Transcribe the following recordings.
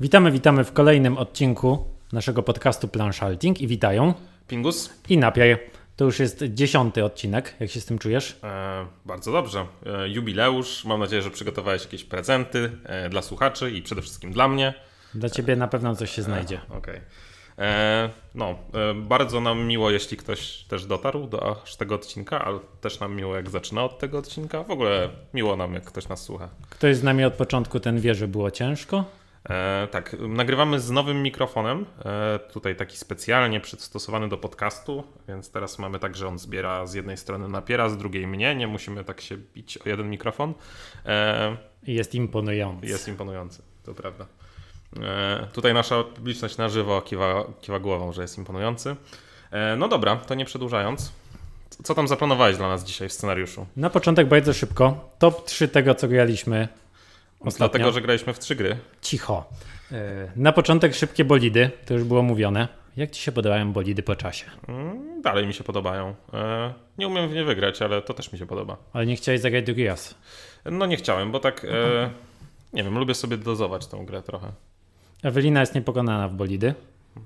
Witamy, witamy w kolejnym odcinku naszego podcastu Planszalting i witają Pingus? i Napier. To już jest dziesiąty odcinek, jak się z tym czujesz? E, bardzo dobrze. E, jubileusz. Mam nadzieję, że przygotowałeś jakieś prezenty e, dla słuchaczy i przede wszystkim dla mnie. Dla ciebie na pewno coś się znajdzie. Okej. E, No, e, bardzo nam miło, jeśli ktoś też dotarł do aż tego odcinka, ale też nam miło, jak zaczyna od tego odcinka. W ogóle miło nam, jak ktoś nas słucha. Ktoś z nami od początku ten wie, że było ciężko. E, tak, nagrywamy z nowym mikrofonem, e, tutaj taki specjalnie przystosowany do podcastu, więc teraz mamy tak, że on zbiera z jednej strony napiera, z drugiej mnie, nie musimy tak się bić o jeden mikrofon. E, jest imponujący. jest imponujący, to prawda. E, tutaj nasza publiczność na żywo kiwa, kiwa głową, że jest imponujący. E, no dobra, to nie przedłużając. Co tam zaplanowałeś dla nas dzisiaj w scenariuszu? Na początek bardzo szybko. Top 3 tego, co graliśmy ostatnio. Dlatego, że graliśmy w trzy gry. Cicho. E, Na początek szybkie bolidy, to już było mówione. Jak ci się podobają bolidy po czasie? Mm, Dalej mi się podobają. E, Nie umiem w nie wygrać, ale to też mi się podoba. Ale nie chciałeś zagrać drugi raz. No nie chciałem, bo tak, e, nie wiem, lubię sobie dozować tą grę trochę. Ewelina jest niepokonana w bolidy.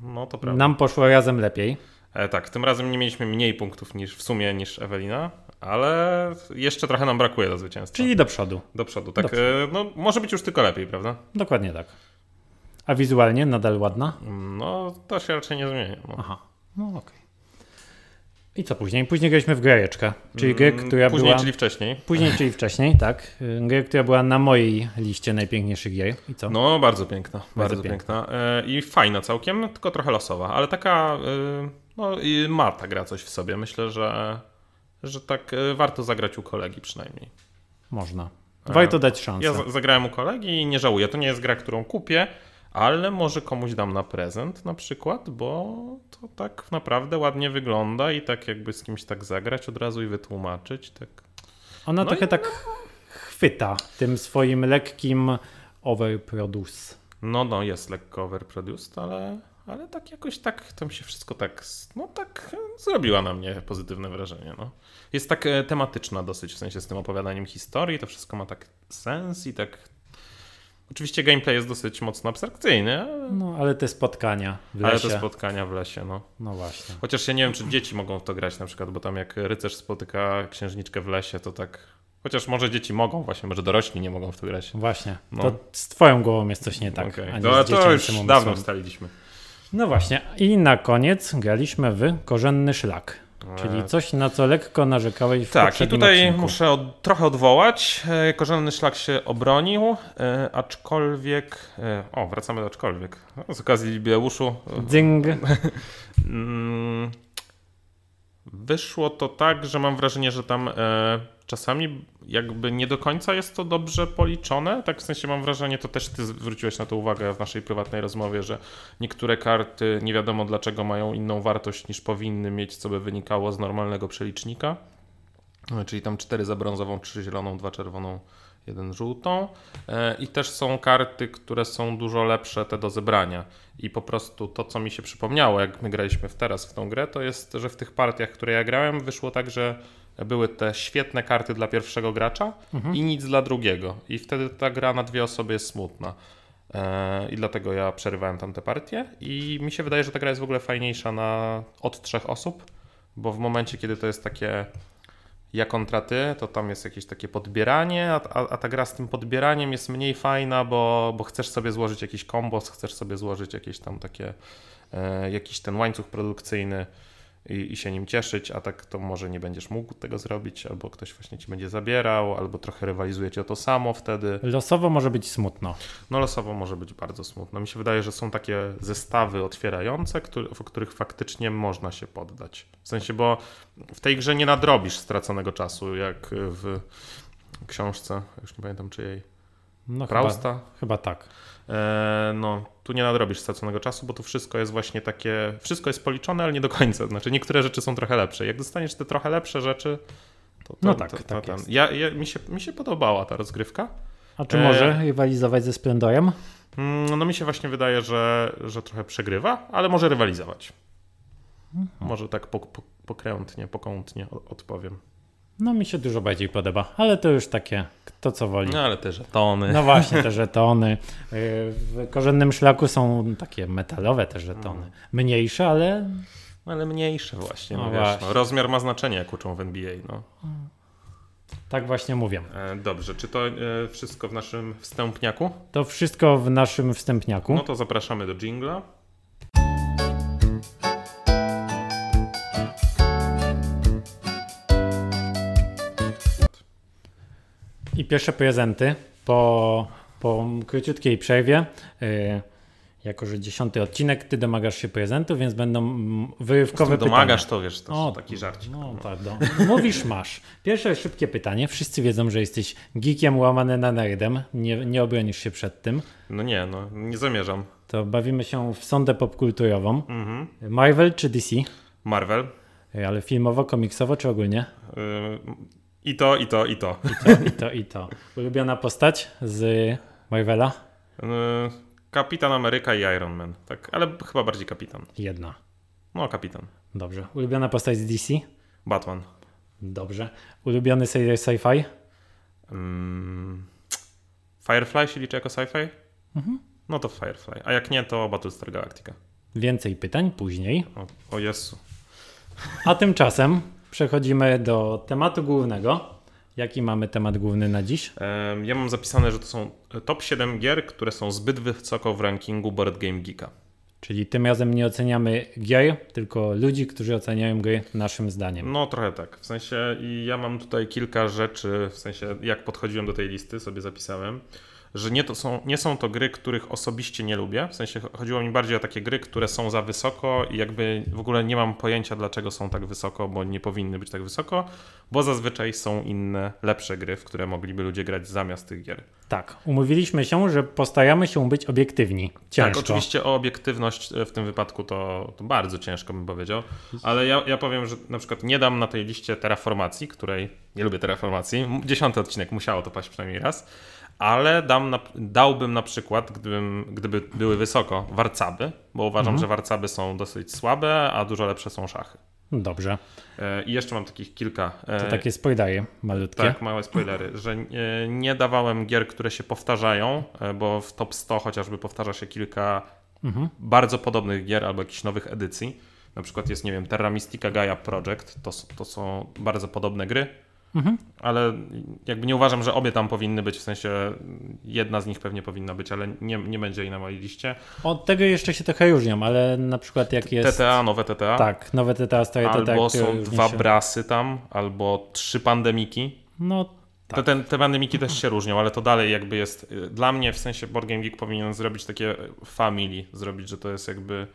No to prawda. Nam poszło razem lepiej. E, tak, tym razem nie mieliśmy mniej punktów niż w sumie niż Ewelina, ale jeszcze trochę nam brakuje do zwycięstwa. Czyli do przodu. Do przodu, tak. Do E, no może być już tylko lepiej, prawda? Dokładnie tak. A wizualnie nadal ładna? No to się raczej nie zmienia. No. Aha, no okej. I co później? Później graliśmy w grajeczkę, czyli grę, Mm, która Później, była... czyli wcześniej. Później, czyli wcześniej, tak. Y, Grę, która była na mojej liście najpiękniejszych gier. I co? No bardzo piękna, bardzo, Bardzo piękna. E, I fajna całkiem, tylko trochę losowa, ale taka, e, no i ma ta gra coś w sobie. Myślę, że, że tak e, warto zagrać u kolegi przynajmniej. Można. Warto dać szansę. Ja zagrałem u kolegi i nie żałuję. To nie jest gra, którą kupię, ale może komuś dam na prezent na przykład, bo to tak naprawdę ładnie wygląda i tak jakby z kimś tak zagrać od razu i wytłumaczyć. Tak. Ona No trochę i- tak chwyta tym swoim lekkim overproduce. No, no, jest lekko overproduced, ale, ale tak jakoś tak, to mi się wszystko tak, no tak e, zrobiła na mnie pozytywne wrażenie, no. Jest tak e, tematyczna dosyć, w sensie z tym opowiadaniem historii, to wszystko ma tak sens i tak... Oczywiście gameplay jest dosyć mocno abstrakcyjny, ale, No, ale te spotkania w ale lesie. te spotkania w lesie, no. No właśnie. Chociaż ja nie wiem, czy dzieci mogą w to grać na przykład, bo tam jak rycerz spotyka księżniczkę w lesie, to tak... Chociaż może dzieci mogą właśnie, może dorośli nie mogą w to grać. Właśnie. No. To z twoją głową jest coś nie tak. Okej. a nie No, z ale to już dawno ustaliliśmy. No właśnie. I na koniec graliśmy w korzenny szlak. Czyli coś, na co lekko narzekałeś w Tak, i tutaj odcinku. muszę od, trochę odwołać. E, Korzenny szlak się obronił, e, aczkolwiek. E, o, wracamy do aczkolwiek. No, z okazji jubileuszu. Dzyng. Mm, wyszło to tak, że mam wrażenie, że tam e, czasami jakby nie do końca jest to dobrze policzone. Tak w sensie mam wrażenie, to też ty zwróciłeś na to uwagę w naszej prywatnej rozmowie, że niektóre karty nie wiadomo dlaczego mają inną wartość niż powinny mieć, co by wynikało z normalnego przelicznika. E, Czyli tam cztery za brązową, trzy zieloną, dwa czerwoną, jeden żółtą. E, I też są karty, które są dużo lepsze te do zebrania. I po prostu to, co mi się przypomniało, jak my graliśmy teraz w tą grę, to jest, że w tych partiach, które ja grałem, wyszło tak, że były te świetne karty dla pierwszego gracza i nic dla drugiego. I wtedy ta gra na dwie osoby jest smutna. E, I dlatego ja przerywałem tam te partie. I mi się wydaje, że ta gra jest w ogóle fajniejsza na od trzech osób, bo w momencie, kiedy to jest takie ja kontra ty, to tam jest jakieś takie podbieranie, a, a, a ta gra z tym podbieraniem jest mniej fajna, bo, bo chcesz sobie złożyć jakiś kombos, chcesz sobie złożyć jakieś tam takie, e, jakiś ten łańcuch produkcyjny i, i się nim cieszyć, a tak to może nie będziesz mógł tego zrobić, albo ktoś właśnie ci będzie zabierał, albo trochę rywalizujecie o to samo wtedy. Losowo może być smutno. No losowo może być bardzo smutno. Mi się wydaje, że są takie zestawy otwierające, który, w których faktycznie można się poddać. W sensie, bo w tej grze nie nadrobisz straconego czasu, jak w książce, już nie pamiętam czyjej, No chyba, Prausta. chyba tak. E, no, tu nie nadrobisz straconego czasu, bo tu wszystko jest właśnie takie, wszystko jest policzone, ale nie do końca. Znaczy niektóre rzeczy są trochę lepsze. Jak dostaniesz te trochę lepsze rzeczy, to, to No tak, to, to, tak ten- jest. Ja, ja, mi, się, mi się podobała ta rozgrywka. A czy E, może rywalizować ze Splendorem? Mm, No mi się właśnie wydaje, że, że trochę przegrywa, ale może rywalizować. Mhm. Może tak po, po, pokrętnie, pokątnie odpowiem. No mi się dużo bardziej podoba, ale to już takie, kto co woli. No ale te żetony. No właśnie, te żetony. Y, W korzennym szlaku są takie metalowe te żetony. Mniejsze, ale Ale mniejsze właśnie, no, No wiesz, właśnie. no, rozmiar ma znaczenie, jak uczą w NBA, no. tak właśnie mówię. E, dobrze, czy to e, wszystko w naszym wstępniaku? To wszystko w naszym wstępniaku. No to zapraszamy do jingla. I pierwsze prezenty po, po króciutkiej przerwie. y, jako, że dziesiąty odcinek, ty domagasz się prezentu, więc będą wyrywkowe pytania. Domagasz to, wiesz, to O, taki żarcik. No tak, no. mówisz masz. Pierwsze szybkie pytanie. Wszyscy wiedzą, że jesteś geekiem łamany na nerdem. Nie, nie obronisz się przed tym. No nie, no nie zamierzam. To bawimy się w sondę popkulturową. Mhm. Marvel czy DC? Marvel. Y, Ale filmowo, komiksowo czy ogólnie? I to, i to, i to. To, I to, i to. Ulubiona postać z Marvela? Y, Kapitan Ameryka i Iron Man, tak, ale chyba bardziej kapitan. Jedna. No, kapitan. Dobrze. Ulubiona postać z DC? Batman. Dobrze. Ulubiony serial sci-fi? Mm, Firefly się liczy jako sci-fi? Mhm. No to Firefly. A jak nie, to Battlestar Galactica. Więcej pytań później. O, o Jezu. A tymczasem przechodzimy do tematu głównego. Jaki mamy temat główny na dziś? Ja mam zapisane, że to są top 7 gier, które są zbyt wysoko w rankingu Board Game Geeka. Czyli tym razem nie oceniamy gier, tylko ludzi, którzy oceniają gry naszym zdaniem. No trochę tak. W sensie i ja mam tutaj kilka rzeczy, w sensie jak podchodziłem do tej listy, sobie zapisałem, że nie, to są, nie są to gry, których osobiście nie lubię. W sensie chodziło mi bardziej o takie gry, które są za wysoko i jakby w ogóle nie mam pojęcia, dlaczego są tak wysoko, bo nie powinny być tak wysoko, bo zazwyczaj są inne, lepsze gry, w które mogliby ludzie grać zamiast tych gier. Tak, umówiliśmy się, że postaramy się być obiektywni. Ciężko. Tak, oczywiście o obiektywność e, w tym wypadku to, to bardzo ciężko bym powiedział, ale ja, ja powiem, że na przykład nie dam na tej liście terraformacji, której nie lubię terraformacji. Dziesiąty odcinek musiało to paść przynajmniej raz, ale dam na, dałbym na przykład, gdybym, gdyby były wysoko, warcaby, bo uważam, Mhm. że warcaby są dosyć słabe, a dużo lepsze są szachy. Dobrze. E, I jeszcze mam takich kilka. e, To takie spoilery malutkie. tak, małe spoilery, że e, nie dawałem gier, które się powtarzają, bo w top 100 chociażby powtarza się kilka Mhm. bardzo podobnych gier albo jakichś nowych edycji. Na przykład jest, nie wiem, Terra Mystica Gaia Project, to, to są bardzo podobne gry, Mhm. ale jakby nie uważam, że obie tam powinny być, w sensie jedna z nich pewnie powinna być, ale nie, nie będzie jej na mojej liście. Od tego jeszcze się trochę różnią, ale na przykład jak jest... TTA, nowe TTA, Tak, nowe TTA, stare TTA, albo są dwa się- brasy tam, albo trzy pandemiki. No Te, te, te pandemiki też się różnią, ale to dalej jakby jest. y, Dla mnie w sensie Board Game Geek powinien zrobić takie family, zrobić, że to jest jakby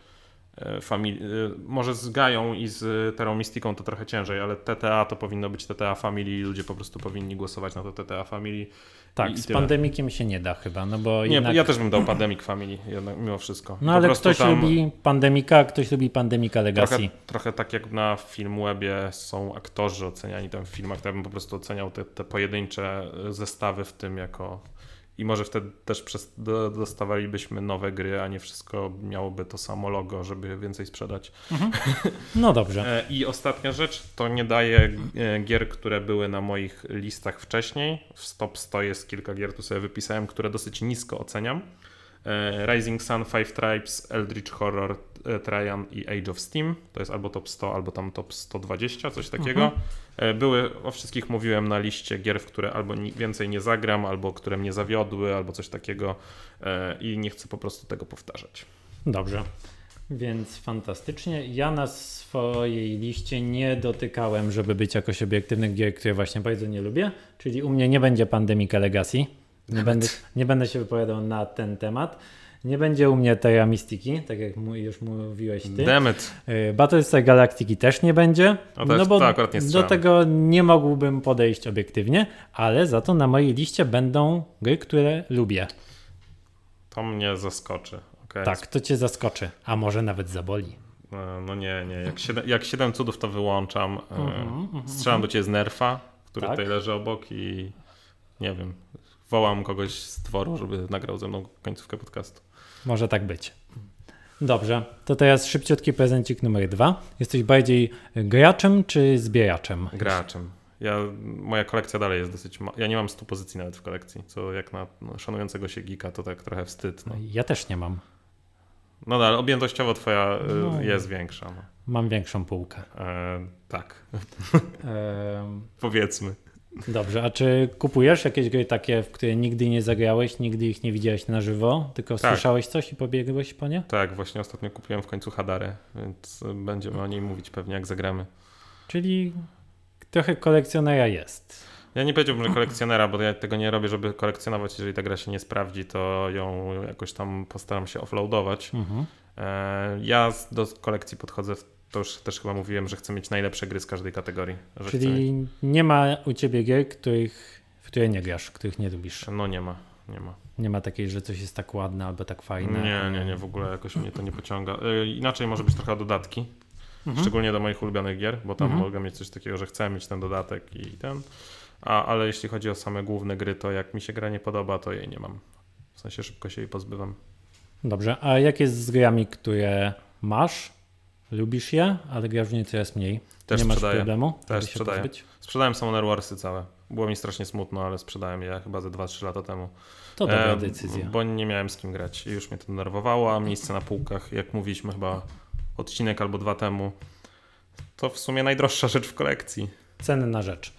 y, family. y, Może z Gają i z Terrą Mystiką to trochę ciężej, ale TTA to powinno być TTA Family i ludzie po prostu powinni głosować na to TTA Family. tak, I- i z tyle. pandemikiem się nie da chyba, no bo Nie, jednak... ja też bym dał Pandemic Family, jednak mimo wszystko. No Po ale ktoś tam lubi Pandemika, ktoś lubi Pandemika Legacy. Trochę, trochę tak jak na Filmwebie są aktorzy oceniani tam w filmach, to ja bym po prostu oceniał te, te pojedyncze y, zestawy w tym jako. I może wtedy też przez, do, dostawalibyśmy nowe gry, a nie wszystko miałoby to samo logo, żeby więcej sprzedać. No dobrze. E, I ostatnia rzecz, to nie daje gier, które były na moich listach wcześniej. W top 100 jest kilka gier, tu sobie wypisałem, które dosyć nisko oceniam. E, Rising Sun, Five Tribes, Eldritch Horror, e, Traian i Age of Steam. To jest albo top 100, albo tam top 120, coś takiego. E, Były, o wszystkich mówiłem na liście gier, w które albo więcej nie zagram, albo które mnie zawiodły, albo coś takiego i nie chcę po prostu tego powtarzać. Dobrze. Więc fantastycznie. Ja na swojej liście nie dotykałem, żeby być jakoś obiektywnych gier, które właśnie bardzo nie lubię. Czyli u mnie nie będzie Pandemika Legacy. Nie będę, nie będę się wypowiadał na ten temat. Nie będzie u mnie Terra Mystiki, tak jak już mówiłeś ty. Demet. Y, Battlestar Galactiki też nie będzie. No to jest- bo nie do tego nie mógłbym podejść obiektywnie, ale za to na mojej liście będą gry, które lubię. To mnie zaskoczy. Okay. Tak, to cię zaskoczy, a może nawet zaboli. E, No nie, nie. Jak siedem, jak siedem cudów to wyłączam. e, Mhm, Strzelam do ciebie z nerfa, który Tak. tutaj leży obok i nie wiem. Wołam kogoś z dworu, żeby nagrał ze mną końcówkę podcastu. Może tak być. Dobrze, to teraz szybciutki prezencik numer dwa. Jesteś bardziej graczem czy zbieraczem? Graczem. Ja, moja kolekcja dalej jest dosyć. Ma... Ja nie mam 100 pozycji nawet w kolekcji, co jak na no, szanującego się geeka to tak trochę wstyd. No, Ja też nie mam. no ale objętościowo twoja y, No. jest większa. No. Mam większą półkę. E, tak, Ehm, powiedzmy. Dobrze, a czy kupujesz jakieś gry takie, w które nigdy nie zagrałeś, nigdy ich nie widziałeś na żywo, tylko Tak. słyszałeś coś i pobiegłeś po nie? Tak, właśnie ostatnio kupiłem w końcu Hadarę, więc będziemy o niej mówić pewnie jak zagramy. Czyli trochę kolekcjonera jest. Ja nie powiedziałbym, że kolekcjonera, bo ja tego nie robię, żeby kolekcjonować. Jeżeli ta gra się nie sprawdzi, to ją jakoś tam postaram się offloadować. Mhm. E, Ja do kolekcji podchodzę, w- to już też chyba mówiłem, że chcę mieć najlepsze gry z każdej kategorii. Czyli nie ma u ciebie gier, których, w które nie grasz, których nie lubisz. No nie ma, nie ma. Nie ma takiej, że coś jest tak ładne albo tak fajne. Nie, nie, nie, w ogóle jakoś mnie to nie pociąga. E, Inaczej może być trochę dodatki, Mhm. szczególnie do moich ulubionych gier, bo tam Mhm. mogę mieć coś takiego, że chcę mieć ten dodatek i ten. A, ale jeśli chodzi o same główne gry, to jak mi się gra nie podoba, to jej nie mam. W sensie szybko się jej pozbywam. Dobrze, a jak jest z grami, które masz, lubisz je, ale grasz w nie coraz mniej? Też nie masz sprzedaję. problemu? Też sprzedaję. pozbyć? Sprzedałem Summoner Warsy całe. Było mi strasznie smutno, ale sprzedałem je chyba ze 2-3 lata temu. To dobra E, decyzja. Bo nie miałem z kim grać i już mnie to denerwowało, a miejsce na półkach, jak mówiliśmy chyba odcinek albo dwa temu, to w sumie najdroższa rzecz w kolekcji. Ceny na rzecz.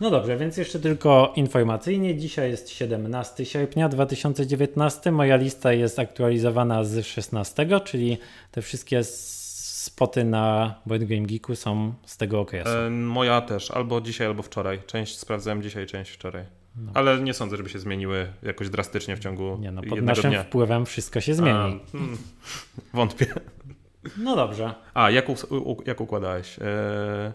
No dobrze, więc jeszcze tylko informacyjnie. Dzisiaj jest 17 sierpnia 2019. Moja lista jest aktualizowana z 16, czyli te wszystkie spoty na Board Game Geeku są z tego okresu. E, moja też, albo dzisiaj, albo wczoraj. Część sprawdzałem dzisiaj, część wczoraj. No. Ale nie sądzę, żeby się zmieniły jakoś drastycznie w ciągu Nie no, pod naszym dnia. wpływem wszystko się zmieni. A, hmm, wątpię. No dobrze. A, jak, u, jak układałeś? E,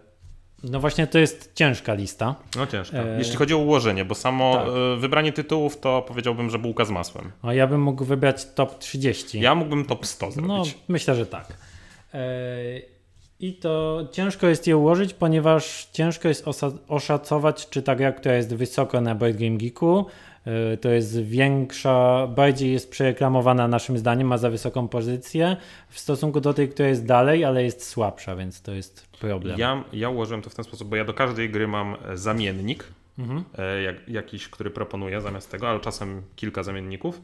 No właśnie to jest ciężka lista. no ciężko. E, Jeśli chodzi o ułożenie, bo samo tak. e, wybranie tytułów, to powiedziałbym, że bułka z masłem. A ja bym mógł wybrać top 30. Ja mógłbym top 100 No, zrobić. myślę, że tak. E, I to ciężko jest je ułożyć, ponieważ ciężko jest oszacować, czy ta gra, która jest wysoko na Board Game Geeku, e, to jest większa, bardziej jest przereklamowana naszym zdaniem, ma za wysoką pozycję w stosunku do tej, która jest dalej, ale jest słabsza, więc to jest problem. Ja, ja ułożyłem to w ten sposób, bo ja do każdej gry mam zamiennik, Mhm. e, jak, jakiś, który proponuję zamiast tego, ale czasem kilka zamienników.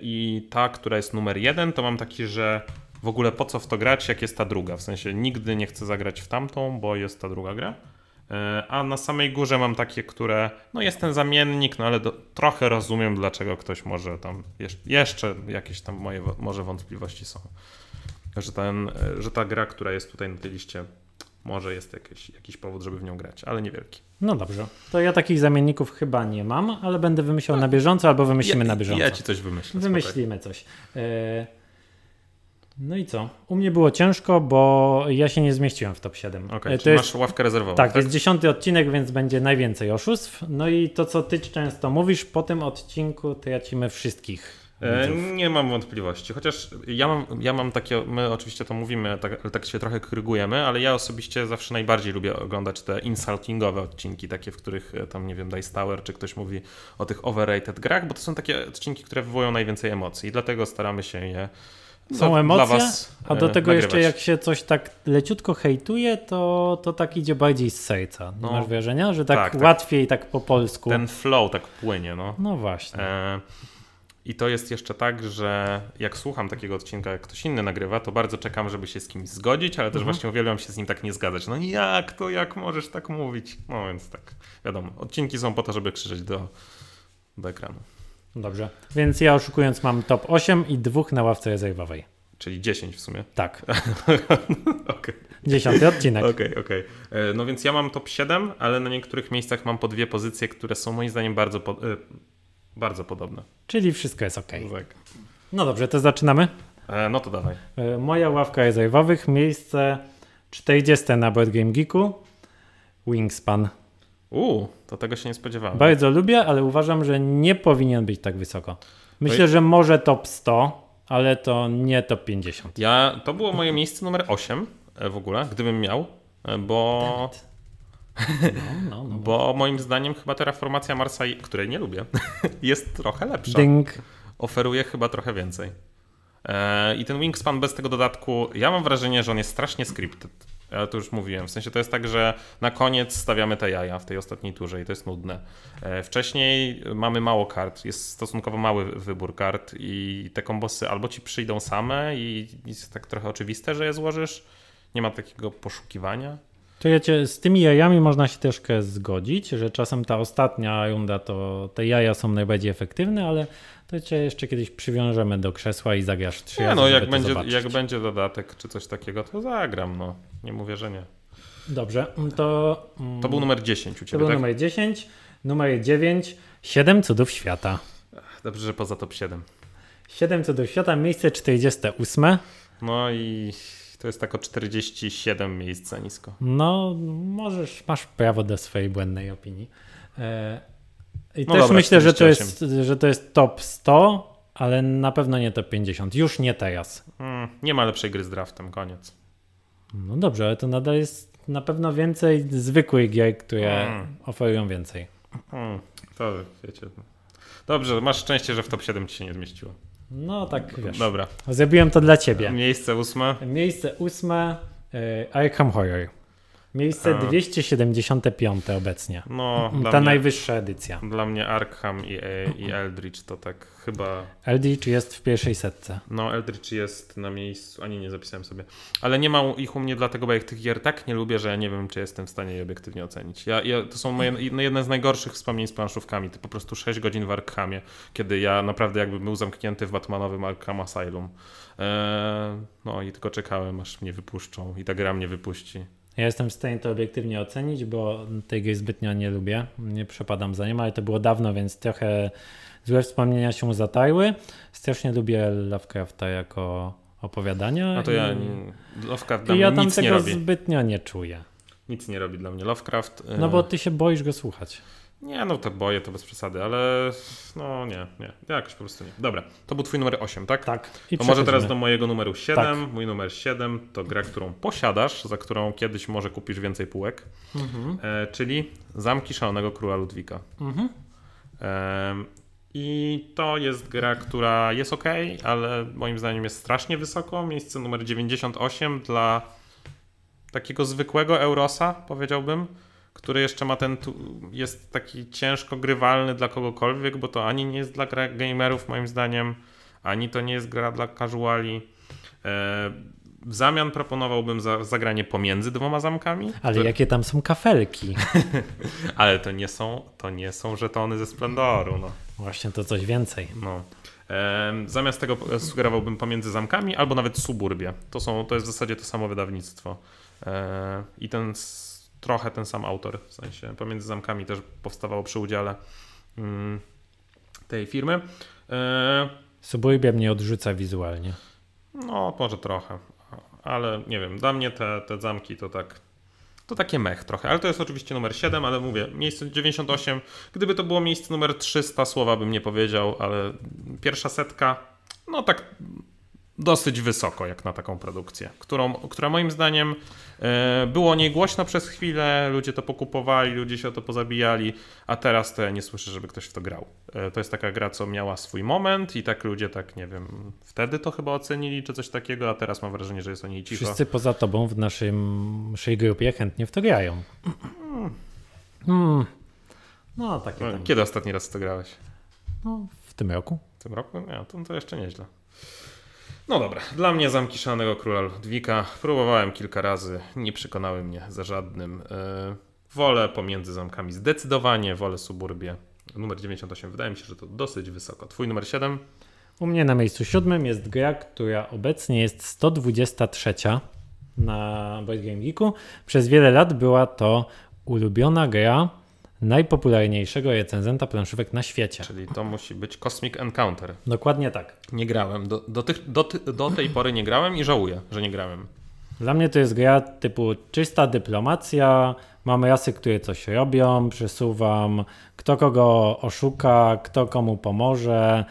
I ta, która jest numer jeden, to mam taki, że w ogóle po co w to grać, jak jest ta druga. W sensie nigdy nie chcę zagrać w tamtą, bo jest ta druga gra. E, A na samej górze mam takie, które, no jest ten zamiennik, no ale do, trochę rozumiem, dlaczego ktoś może tam, jeszcze, jakieś tam moje może wątpliwości są. Że, ten, e, że ta gra, która jest tutaj na tej liście, może jest jakiś, jakiś powód, żeby w nią grać, ale niewielki. No dobrze, to ja takich zamienników chyba nie mam, ale będę wymyślał na bieżąco albo wymyślimy ja, na bieżąco. Ja ci coś wymyślę. spokojnie. Wymyślimy coś. E, No i co? U mnie było ciężko, bo ja się nie zmieściłem w top 7. Okej, E, to masz ławkę rezerwową. tak, jest dziesiąty odcinek, więc będzie najwięcej oszustw. No i to, co ty często mówisz, po tym odcinku tracimy wszystkich. E, nie mam wątpliwości, chociaż ja mam, ja mam takie, my oczywiście to mówimy, tak, tak się trochę korygujemy, ale ja osobiście zawsze najbardziej lubię oglądać te insultingowe odcinki, takie, w których e, tam, nie wiem, Dice Tower, czy ktoś mówi o tych overrated grach, bo to są takie odcinki, które wywołują najwięcej emocji i dlatego staramy się je Są emocje, A do e, tego jeszcze jak się coś tak leciutko hejtuje, to, to tak idzie bardziej z serca. No. masz wrażenia, że tak, Tak, tak. łatwiej tak po polsku. Ten flow tak płynie, no. No właśnie. E, I to jest jeszcze tak, że jak słucham takiego odcinka, jak ktoś inny nagrywa, to bardzo czekam, żeby się z kimś zgodzić, ale też Mhm. właśnie uwielbiam się z nim tak nie zgadzać. No jak to, jak możesz tak mówić? No więc tak, wiadomo, odcinki są po to, żeby krzyczeć do, do ekranu. Dobrze. Więc ja oszukując mam top 8 i dwóch na ławce rezerwowej. Czyli 10 w sumie. Tak. Okej, Dziesiąty odcinek. okej, okej. E, No więc ja mam top 7, ale na niektórych miejscach mam po dwie pozycje, które są moim zdaniem bardzo, po, e, bardzo podobne. Czyli wszystko jest ok. Tak. No dobrze, to zaczynamy. E, No to dawaj. E, Moja ławka rezerwowych, miejsce 40 na Board Game Geeku. Wingspan. Uuu, to tego się nie spodziewałem. Bardzo lubię, ale uważam, że nie powinien być tak wysoko. Myślę, że może top 100, ale to nie top 50. Ja, to było moje miejsce numer 8 e, w ogóle, gdybym miał, e, bo, No, no, no. bo moim zdaniem chyba Terraformacja Marsa, której nie lubię, jest trochę lepsza. Ding. Oferuje chyba trochę więcej. E, I ten Wingspan bez tego dodatku, ja mam wrażenie, że on jest strasznie scripted. Ja to już mówiłem. W sensie to jest tak, że na koniec stawiamy te jaja w tej ostatniej turze i to jest nudne. E, wcześniej mamy mało kart, jest stosunkowo mały wybór kart i te kombosy albo ci przyjdą same i jest tak trochę oczywiste, że je złożysz. Nie ma takiego poszukiwania. To z tymi jajami można się troszkę zgodzić, że czasem ta ostatnia runda to te jaja są najbardziej efektywne, ale to cię jeszcze kiedyś przywiążemy do krzesła i zagrasz trzy Nie, no jak to będzie, zobaczyć. jak będzie dodatek czy coś takiego, to zagram, no. Nie mówię, że nie. Dobrze, to... To był numer 10 u To ciebie, był tak? numer 10, numer 9, 7 cudów świata. Dobrze, że poza top 7. 7 cudów świata, miejsce 48. No i to jest tak o 47 miejsc za nisko. No, możesz, masz prawo do swojej błędnej opinii. E, I No też dobra, myślę, że to, 48. jest, że to jest top 100, ale na pewno nie top 50. Już nie teraz. Mm, nie ma lepszej gry z draftem, koniec. No dobrze, ale to nadal jest na pewno więcej zwykłych gier, które Mm. oferują więcej. Mm, to wiecie. Dobrze, masz szczęście, że w top 7 ci się nie zmieściło. No tak, wiesz. Dobra. Zrobiłem to dla ciebie. Miejsce ósme. Miejsce ósme, e, Arkham Horror. Miejsce A. 275 obecnie. No, Ta mnie, najwyższa edycja. dla mnie Arkham i, i Eldritch to tak chyba. Eldritch jest w pierwszej setce. No, Eldritch jest na miejscu. Ani nie zapisałem sobie. Ale nie ma ich u mnie dlatego, bo ja tych gier tak nie lubię, że ja nie wiem, czy jestem w stanie je obiektywnie ocenić. Ja, ja, to są moje jedne z najgorszych wspomnień z planszówkami. To po prostu 6 godzin w Arkhamie, kiedy ja naprawdę jakby był zamknięty w Batmanowym Arkham Asylum. Eee, no i tylko czekałem, aż mnie wypuszczą i ta gra mnie wypuści. Ja jestem w stanie to obiektywnie ocenić, bo tej gry zbytnio nie lubię. Nie przepadam za nią, ale to było dawno, więc trochę złe wspomnienia się zatarły. Strasznie lubię Lovecrafta jako opowiadania. No to ja i, nie- Lovecraft dla i mnie ja tam nic nie tego robi. zbytnio nie czuję. Nic nie robi dla mnie Lovecraft. e, No bo ty się boisz go słuchać. Nie, no to boję, to bez przesady, ale no nie, nie, jakoś po prostu nie. Dobra, to był twój numer 8, tak? Tak. I To może teraz do mojego numeru 7. Tak. Mój numer 7 to gra, którą posiadasz, za którą kiedyś może kupisz więcej półek, Mhm. e, czyli Zamki Szalonego Króla Ludwika. Mhm. Em, I to jest gra, która jest ok, ale moim zdaniem jest strasznie wysoko. Miejsce numer 98 dla takiego zwykłego Eurosa, powiedziałbym, który jeszcze ma ten. jest taki ciężko grywalny dla kogokolwiek, bo to ani nie jest dla gamerów, moim zdaniem, ani to nie jest gra dla casuali. E, w zamian proponowałbym za, zagranie pomiędzy dwoma zamkami. Ale które- jakie tam są kafelki? ale to nie są, to nie są żetony ze Splendoru. No. Właśnie to coś więcej. No. Zamiast tego sugerowałbym pomiędzy zamkami albo nawet suburbie. To, są, to jest w zasadzie to samo wydawnictwo. E, I ten trochę ten sam autor, w sensie pomiędzy zamkami też powstawało przy udziale mm, tej firmy. E, Suburbia mnie odrzuca wizualnie. no, może trochę, ale nie wiem, dla mnie te, te zamki to tak. To takie mech trochę, ale to jest oczywiście numer 7, ale mówię, miejsce 98. Gdyby to było miejsce numer 300, słowa bym nie powiedział, ale pierwsza setka, no tak dosyć wysoko jak na taką produkcję, którą, która moim zdaniem e, było o niej głośno przez chwilę, ludzie to pokupowali, ludzie się o to pozabijali, a teraz to ja nie słyszę, żeby ktoś w to grał. E, to jest taka gra, co miała swój moment i tak ludzie tak, nie wiem, wtedy to chyba ocenili czy coś takiego, a teraz mam wrażenie, że jest o niej cicho. Wszyscy poza tobą w naszym, naszej grupie chętnie w to grają. Hmm. No, takie No. Kiedy ostatni raz w to grałeś? No, w tym roku. W tym roku? Nie, to, to jeszcze nieźle. No dobra, dla mnie Zamki Szalonego Króla Ludwika. Próbowałem kilka razy, nie przekonały mnie za żadnym. E, wolę pomiędzy zamkami zdecydowanie, wolę suburbię. Numer 98 wydaje mi się, że to dosyć wysoko. Twój numer 7? U mnie na miejscu siódmym jest gra, która obecnie jest 123 na Board Game Geeku. Przez wiele lat była to ulubiona gra najpopularniejszego recenzenta planszówek na świecie. Czyli to musi być Cosmic Encounter. Dokładnie tak. Nie grałem. Do, do, tych, do, do tej pory nie grałem i żałuję, że nie grałem. Dla mnie to jest gra typu czysta dyplomacja. Mamy rasy, które coś robią, przesuwam kto kogo oszuka, kto komu pomoże.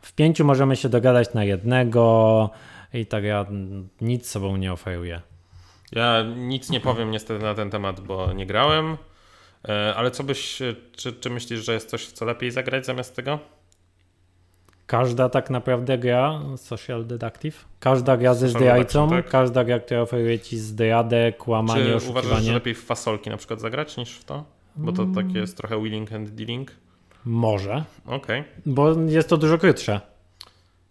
W pięciu możemy się dogadać na jednego i ta gra mm, nic sobą nie oferuje. Ja nic nie powiem niestety na ten temat, bo nie grałem. E, Ale co byś, e, czy, czy myślisz, że jest coś w co lepiej zagrać zamiast tego? każda tak naprawdę gra Social Deductive, każda gra ze zdrajcą, tak. każda gra, która oferuje ci zdradę, kłamanie, Czy uważasz, że lepiej w fasolki na przykład zagrać niż w to? Bo to takie jest trochę willing and dealing. może, Okej. bo jest to dużo krótsze.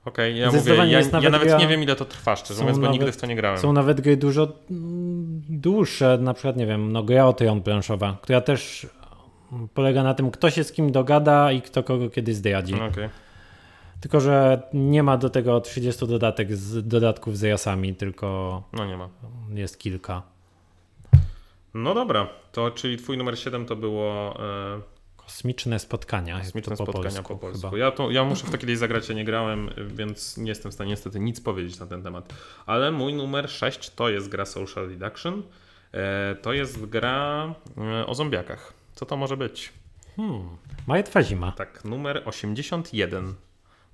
Okej, ja mówię, ja, nawet nawet gra- nie wiem ile to trwa, szczerze mówiąc, bo nawet- nigdy w to nie grałem. Są nawet gry dużo dłuższe, na przykład, nie wiem, no gra o Tron planszowa, która też polega na tym, kto się z kim dogada i kto kogo kiedy zdradzi. Okej. Tylko, że nie ma do tego 30 dodatek z, dodatków z jasami, tylko No nie ma. jest kilka. No dobra, to czyli twój numer 7 to było e, Kosmiczne spotkania. Kosmiczne po spotkania polsku, po polsku. chyba. Ja, to, ja muszę w to kiedyś zagrać, ja nie grałem, więc nie jestem w stanie niestety nic powiedzieć na ten temat. Ale mój numer 6 to jest gra Social Deduction. E, to jest gra e, o zombiakach. Co to może być? Hmm. Martwa zima. Tak, numer 81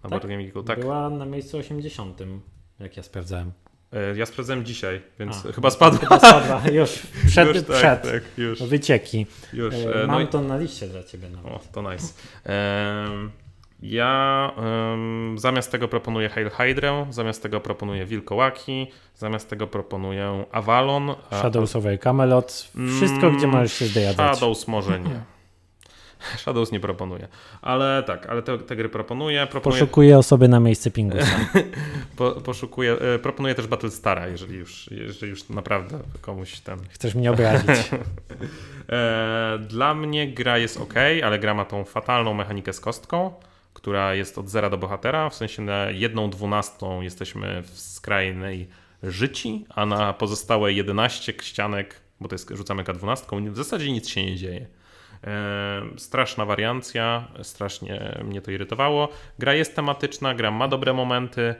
na Tak? Tak, Była na miejscu 80, jak ja sprawdzałem. E, ja sprawdzałem dzisiaj, więc A, chyba spadła. Chyba spadła już przed, już, tak, przed. tak, już, wycieki. już. E, E, Mam no i- to na liście dla ciebie nawet. O, to nice. Ja em, zamiast tego proponuję Hail Hydrę, zamiast tego proponuję Wilkołaki, zamiast tego proponuję Avalon. a- Shadows over Camelot. Wszystko, Mm, gdzie możesz się zdradzać. Shadows może nie. Shadows nie proponuję. Ale tak, ale te, te gry proponuję. proponuję Poszukuję osoby na miejsce pingusa. po, poszukuję, e, proponuję też Battlestara, jeżeli już, jeżeli już naprawdę komuś ten Chcesz mnie obrazić. E, Dla mnie gra jest ok, ale gra ma tą fatalną mechanikę z kostką, która jest od zera do bohatera. W sensie na jedną dwunastą jesteśmy w skrajnej życi, a na pozostałe 11 ścianek, bo to jest rzucamy K12, w zasadzie nic się nie dzieje. Straszna wariancja, strasznie mnie to irytowało. Gra jest tematyczna, gra ma dobre momenty,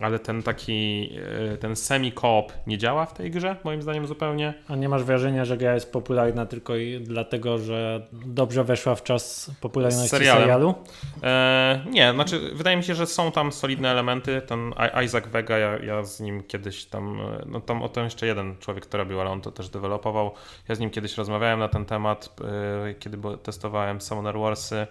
ale ten taki, e, ten semi-coop nie działa w tej grze, moim zdaniem zupełnie. A nie masz wrażenia, że gra jest popularna tylko i dlatego, że dobrze weszła w czas popularności serialu? E, nie, znaczy wydaje mi się, że są tam solidne elementy. Ten Isaac Vega, ja, ja z nim kiedyś tam, e, no tam o tym jeszcze jeden człowiek, to robił, ale on to też dewelopował. Ja z nim kiedyś rozmawiałem na ten temat, e, kiedy testowałem Summoner Warsy.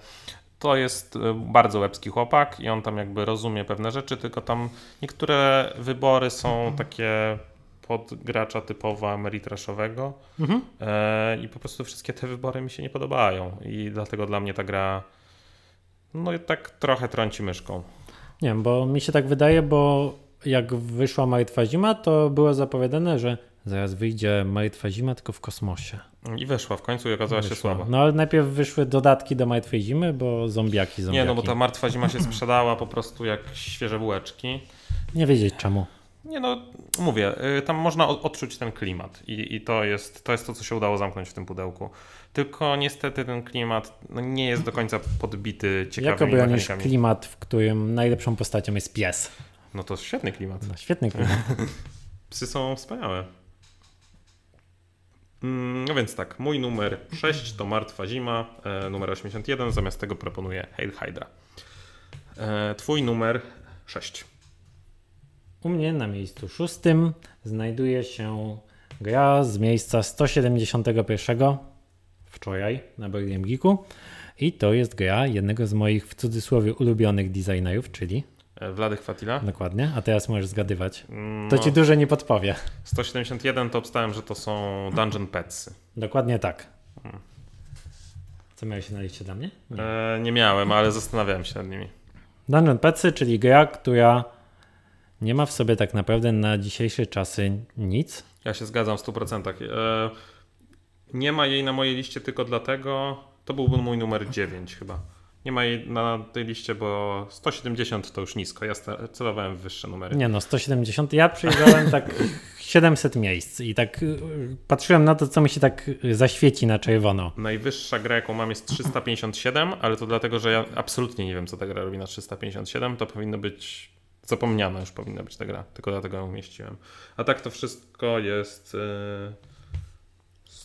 To jest e, bardzo łebski chłopak i on tam jakby rozumie pewne rzeczy, tylko tam niektóre wybory są takie pod gracza typowo ameritraszowego Mhm. e, i po prostu wszystkie te wybory mi się nie podobają i dlatego dla mnie ta gra no tak trochę trąci myszką. Nie wiem, bo mi się tak wydaje, bo jak wyszła Martwa Zima, to było zapowiadane, że zaraz wyjdzie Martwa Zima tylko w kosmosie. I wyszła w końcu i okazała się Wyszła. słaba. No ale najpierw wyszły dodatki do Martwej Zimy, bo zombiaki, zombiaki. Nie, no bo ta martwa zima się sprzedała po prostu jak świeże bułeczki. Nie wiedzieć czemu. Nie no, mówię, y, tam można odczuć ten klimat i, i to, jest, to jest to, co się udało zamknąć w tym pudełku. Tylko niestety ten klimat no, nie jest do końca podbity Jak ciekawymi obronisz mechanikami. klimat, w którym najlepszą postacią jest pies? No to świetny klimat. No, świetny klimat. Psy są wspaniałe. Mm, No więc tak, mój numer 6 to Martwa Zima, e, numer 81, zamiast tego proponuję Hail Hydra. E, twój numer 6. U mnie na miejscu szóstym znajduje się gra z miejsca 171 wczoraj na Game Geeku i to jest gra jednego z moich w cudzysłowie ulubionych designerów, czyli E, Wladek Fatila. dokładnie, a teraz możesz zgadywać. Mm, To no, ci dużo nie podpowie. 171 to obstałem, że to są Dungeon Petsy. Dokładnie tak. Co miałeś na liście dla mnie? Nie. E, nie miałem, ale zastanawiałem się nad nimi. Dungeon Petsy, czyli gra, która nie ma w sobie tak naprawdę na dzisiejsze czasy nic. Ja się zgadzam w 100%. E, nie ma jej na mojej liście tylko dlatego, to byłby mój numer 9 chyba. Nie ma jej na tej liście, bo 170 to już nisko. Ja celowałem w wyższe numery. Nie no, 170. Ja przejrzałem tak 700 miejsc i tak y, patrzyłem na to, co mi się tak y, zaświeci na czerwono. Najwyższa gra, jaką mam jest 357, ale to dlatego, że ja absolutnie nie wiem, co ta gra robi na 357. To powinno być zapomniana już powinna być ta gra, tylko dlatego ją umieściłem. A tak to wszystko jest e,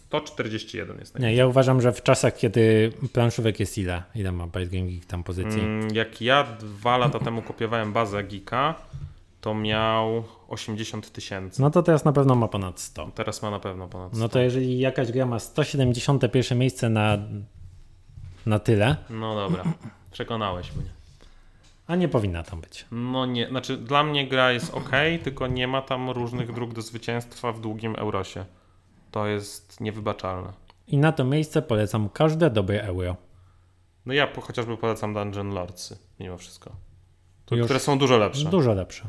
141 jest Nie, ja uważam, że w czasach, kiedy planszówek jest ile? Ile ma Byte Game Geek tam pozycji? Mm, Jak ja dwa lata temu kopiowałem bazę Geeka, to miał 80 tysięcy. No to teraz na pewno ma ponad 100. Teraz ma na pewno ponad 100. No to jeżeli jakaś gra ma 171 miejsce na, na tyle, No dobra, przekonałeś mnie. A nie powinna tam być. No nie, znaczy dla mnie gra jest ok, tylko nie ma tam różnych dróg do zwycięstwa w długim Eurosie. To jest niewybaczalne. I na to miejsce polecam każde dobre euro. No ja po, chociażby polecam Dungeon Lordsy, mimo wszystko. To, które są dużo lepsze. Dużo lepsze.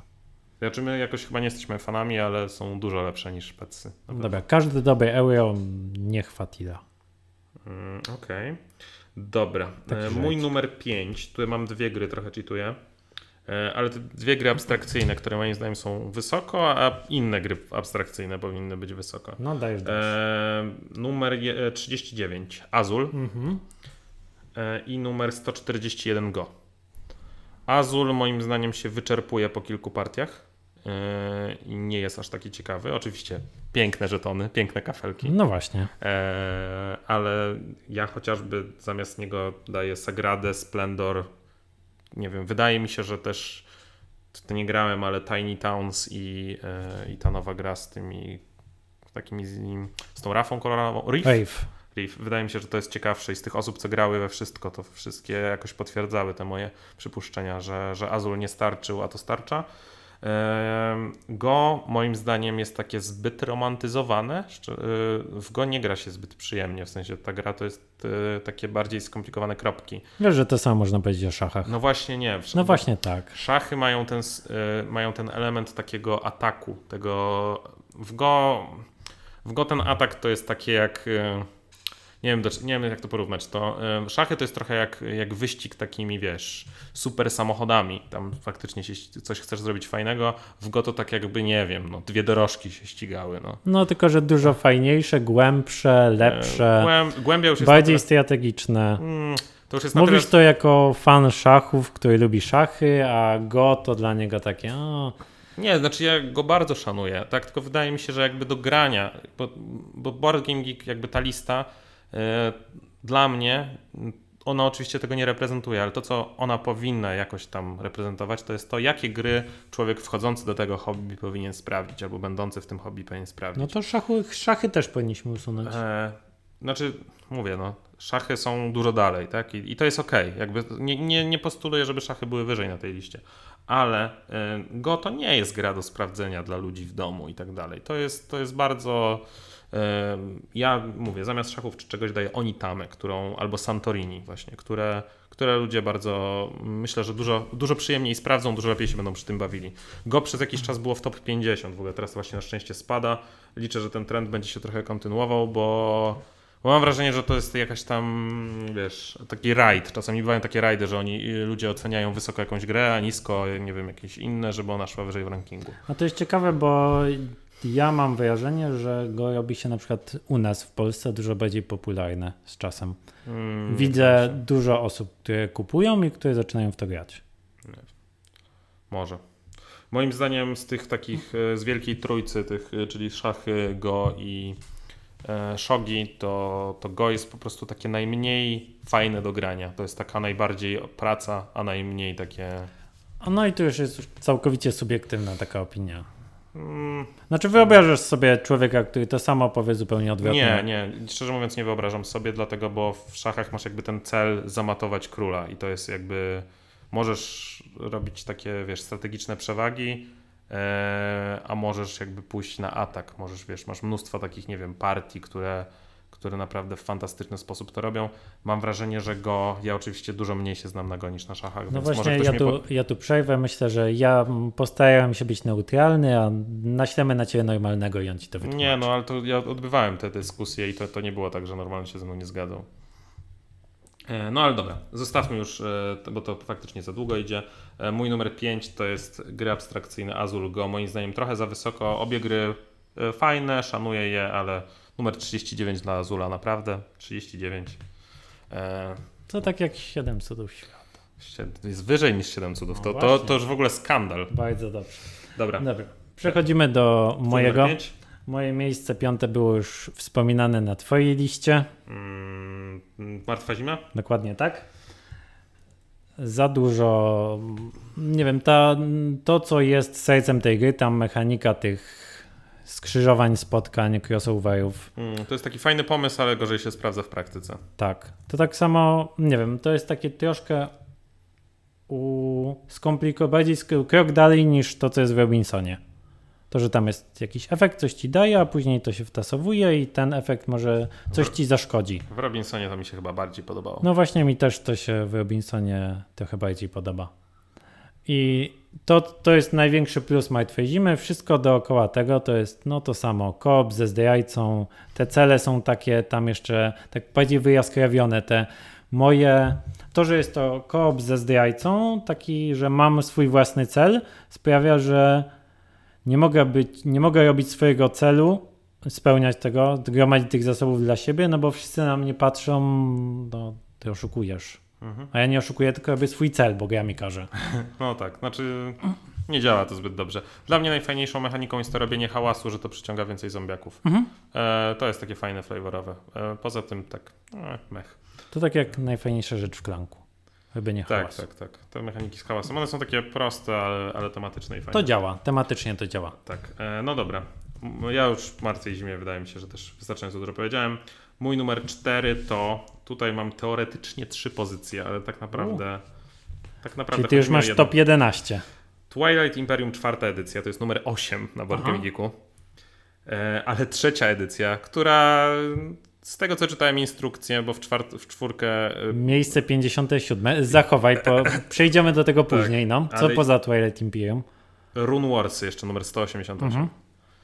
Znaczy my jakoś chyba nie jesteśmy fanami, ale są dużo lepsze niż Petsy. Dobra, każde dobre euro niech fatila. Mm, Okej. Dobra. Taki E, Mój żart. numer 5. Tu mam dwie gry, trochę cheatuję. E, Ale te dwie gry abstrakcyjne, które moim zdaniem są wysoko, a inne gry abstrakcyjne powinny być wysoko. No dajesz, dajesz. E, numer je, e, 39 Azul Mhm. e, i numer 141 Go. Azul moim zdaniem się wyczerpuje po kilku partiach e, i nie jest aż taki ciekawy. Oczywiście piękne żetony, piękne kafelki. No właśnie. Ale ja chociażby zamiast niego daję Sagradę, Splendor. Nie wiem, wydaje mi się, że też to nie grałem, ale Tiny Towns i, e, i ta nowa gra z tymi takimi z, nim- z tą rafą kolorową. Reef? Wave. Reef. Wydaje mi się, że to jest ciekawsze i z tych osób, co grały we wszystko, to wszystkie jakoś potwierdzały te moje przypuszczenia, że, że Azul nie starczył, a to starcza. Go moim zdaniem jest takie zbyt romantyzowane. Y, W Go nie gra się zbyt przyjemnie, w sensie ta gra to jest y, takie bardziej skomplikowane kropki. Wiesz, że to samo można powiedzieć o szachach. No właśnie nie. No właśnie tak. Szachy mają ten, y, mają ten element takiego ataku, tego w Go, w Go ten atak to jest takie jak nie wiem, nie wiem jak to porównać, to szachy to jest trochę jak, jak wyścig takimi, wiesz, super samochodami, tam faktycznie ści- coś chcesz zrobić fajnego, w Go to tak jakby, nie wiem, no, dwie dorożki się ścigały, no. No tylko, że dużo fajniejsze, głębsze, lepsze, Y, Głęb, głębia już jest bardziej tyle, strategiczne. mm, to Mówisz tyle, to jako fan szachów, który lubi szachy, a Go to dla niego takie, o, Nie, znaczy ja go bardzo szanuję, tak, tylko wydaje mi się, że jakby do grania, bo, bo Board Game Geek, jakby ta lista e, dla mnie, m, ona oczywiście tego nie reprezentuje, ale to, co ona powinna jakoś tam reprezentować, to jest to, jakie gry człowiek wchodzący do tego hobby powinien sprawdzić, albo będący w tym hobby powinien sprawdzić. no to szachu, szachy też powinniśmy usunąć. E, znaczy, mówię, no, szachy są dużo dalej, tak? I, i to jest okej. Jakby nie, nie, nie postuluję, żeby szachy były wyżej na tej liście. Ale e, Go to nie jest gra do sprawdzenia dla ludzi w domu i tak dalej. To jest, to jest bardzo. Ja mówię, zamiast szachów czy czegoś daję Onitamę, którą, albo Santorini właśnie, które, które ludzie bardzo, myślę, że dużo, dużo przyjemniej sprawdzą, dużo lepiej się będą przy tym bawili. Go przez jakiś czas było w top 50, w ogóle teraz właśnie na szczęście spada. Liczę, że ten trend będzie się trochę kontynuował, bo, bo mam wrażenie, że to jest jakaś tam, wiesz, taki rajd. Czasami bywają takie rajdy, że oni y, ludzie oceniają wysoko jakąś grę, a nisko, nie wiem, jakieś inne, żeby ona szła wyżej w rankingu. A to jest ciekawe, bo ja mam wrażenie, że Go robi się na przykład u nas w Polsce dużo bardziej popularne z czasem. Mm, Widzę dużo osób, które kupują i które zaczynają w to grać. Może. Moim zdaniem z tych takich, e, z wielkiej trójcy tych, e, czyli szachy, go i e, shogi, to, to go jest po prostu takie najmniej fajne do grania. To jest taka najbardziej praca, a najmniej takie... A no i tu już jest całkowicie subiektywna taka opinia. Znaczy wyobrażasz sobie człowieka, który to samo powie zupełnie odwrotnie. Nie, nie, szczerze mówiąc nie wyobrażam sobie, dlatego, bo w szachach masz jakby ten cel zamatować króla i to jest jakby, możesz robić takie, wiesz, strategiczne przewagi, e, a możesz jakby pójść na atak, możesz, wiesz, masz mnóstwo takich, nie wiem, partii, które, które naprawdę w fantastyczny sposób to robią. Mam wrażenie, że go, ja oczywiście dużo mniej się znam na go niż na szachach, No właśnie, ja tu, ja tu przejdę. Myślę, że ja postaram się być neutralny, a naślemy na ciebie normalnego i on ci to wytłumaczy. Nie, no ale to ja odbywałem te dyskusje i to, to nie było tak, że normalnie się ze mną nie zgadzał. E, No ale dobra, zostawmy już, e, bo to faktycznie za długo idzie. E, Mój numer 5 to jest gry abstrakcyjne Azul Go. Moim zdaniem trochę za wysoko. Obie gry fajne, szanuję je, ale numer 39 dla Azula naprawdę. 39. E, To tak jak 7 cudów świata. Jest wyżej niż 7 cudów. No To, to, właśnie. to już w ogóle skandal. Bardzo dobrze. Dobra. Dobra. Przechodzimy do Numer mojego. Moje miejsce piąte było już wspominane na twojej liście. Mm, Martwa zima? Dokładnie tak. Za dużo, nie wiem, ta, to co jest sercem tej gry, tam mechanika tych skrzyżowań, spotkań, crossoverów, Mm, To jest taki fajny pomysł, ale gorzej się sprawdza w praktyce. tak. To tak samo, nie wiem, to jest takie troszkę u skomplikowanej, bardziej sk- krok dalej niż to, co jest w Robinsonie. To, że tam jest jakiś efekt, coś ci daje, a później to się wtasowuje i ten efekt może coś ci zaszkodzi. W Robinsonie to mi się chyba bardziej podobało. No właśnie mi też to się w Robinsonie trochę bardziej podoba. I to, to jest największy plus Martwej Zimy. Wszystko dookoła tego to jest no to samo. Koop ze zdrajcą. Te cele są takie tam jeszcze tak bardziej wyjaskrawione. Te moje... To, że jest to koop ze zdrajcą, taki, że mam swój własny cel, sprawia, że nie mogę być, nie mogę robić swojego celu, spełniać tego, gromadzić tych zasobów dla siebie, no bo wszyscy na mnie patrzą, no ty oszukujesz. Mhm. A ja nie oszukuję, tylko robię swój cel, bo gra mi każe. No tak, znaczy nie działa to zbyt dobrze. Dla mnie najfajniejszą mechaniką jest to robienie hałasu, że to przyciąga więcej zombiaków. Mhm. E, to jest takie fajne, flavorowe. E, poza tym tak, e, mech. To tak jak najfajniejsza rzecz w klanku. Robienie Tak, hałasu. tak, tak. Te mechaniki z hałasem, one są takie proste, ale, ale tematyczne i fajne. To działa, tematycznie to działa. Tak, e, no dobra. Ja już w martwej zimie wydaje mi się, że też wystarczająco dużo powiedziałem. Mój numer 4 to tutaj mam teoretycznie trzy pozycje, ale tak naprawdę. Tak naprawdę. Czyli ty już masz jedną. top 11. Twilight Imperium czwarta edycja, to jest numer 8 na Geeku. E, ale trzecia edycja, która z tego co czytałem instrukcję, bo w, czwart, w czwórkę e, Miejsce 57. Zachowaj, po, przejdziemy do tego później. No. Co Tak, ale- poza Twilight Imperium? Rune Warsy jeszcze numer 188. Mhm.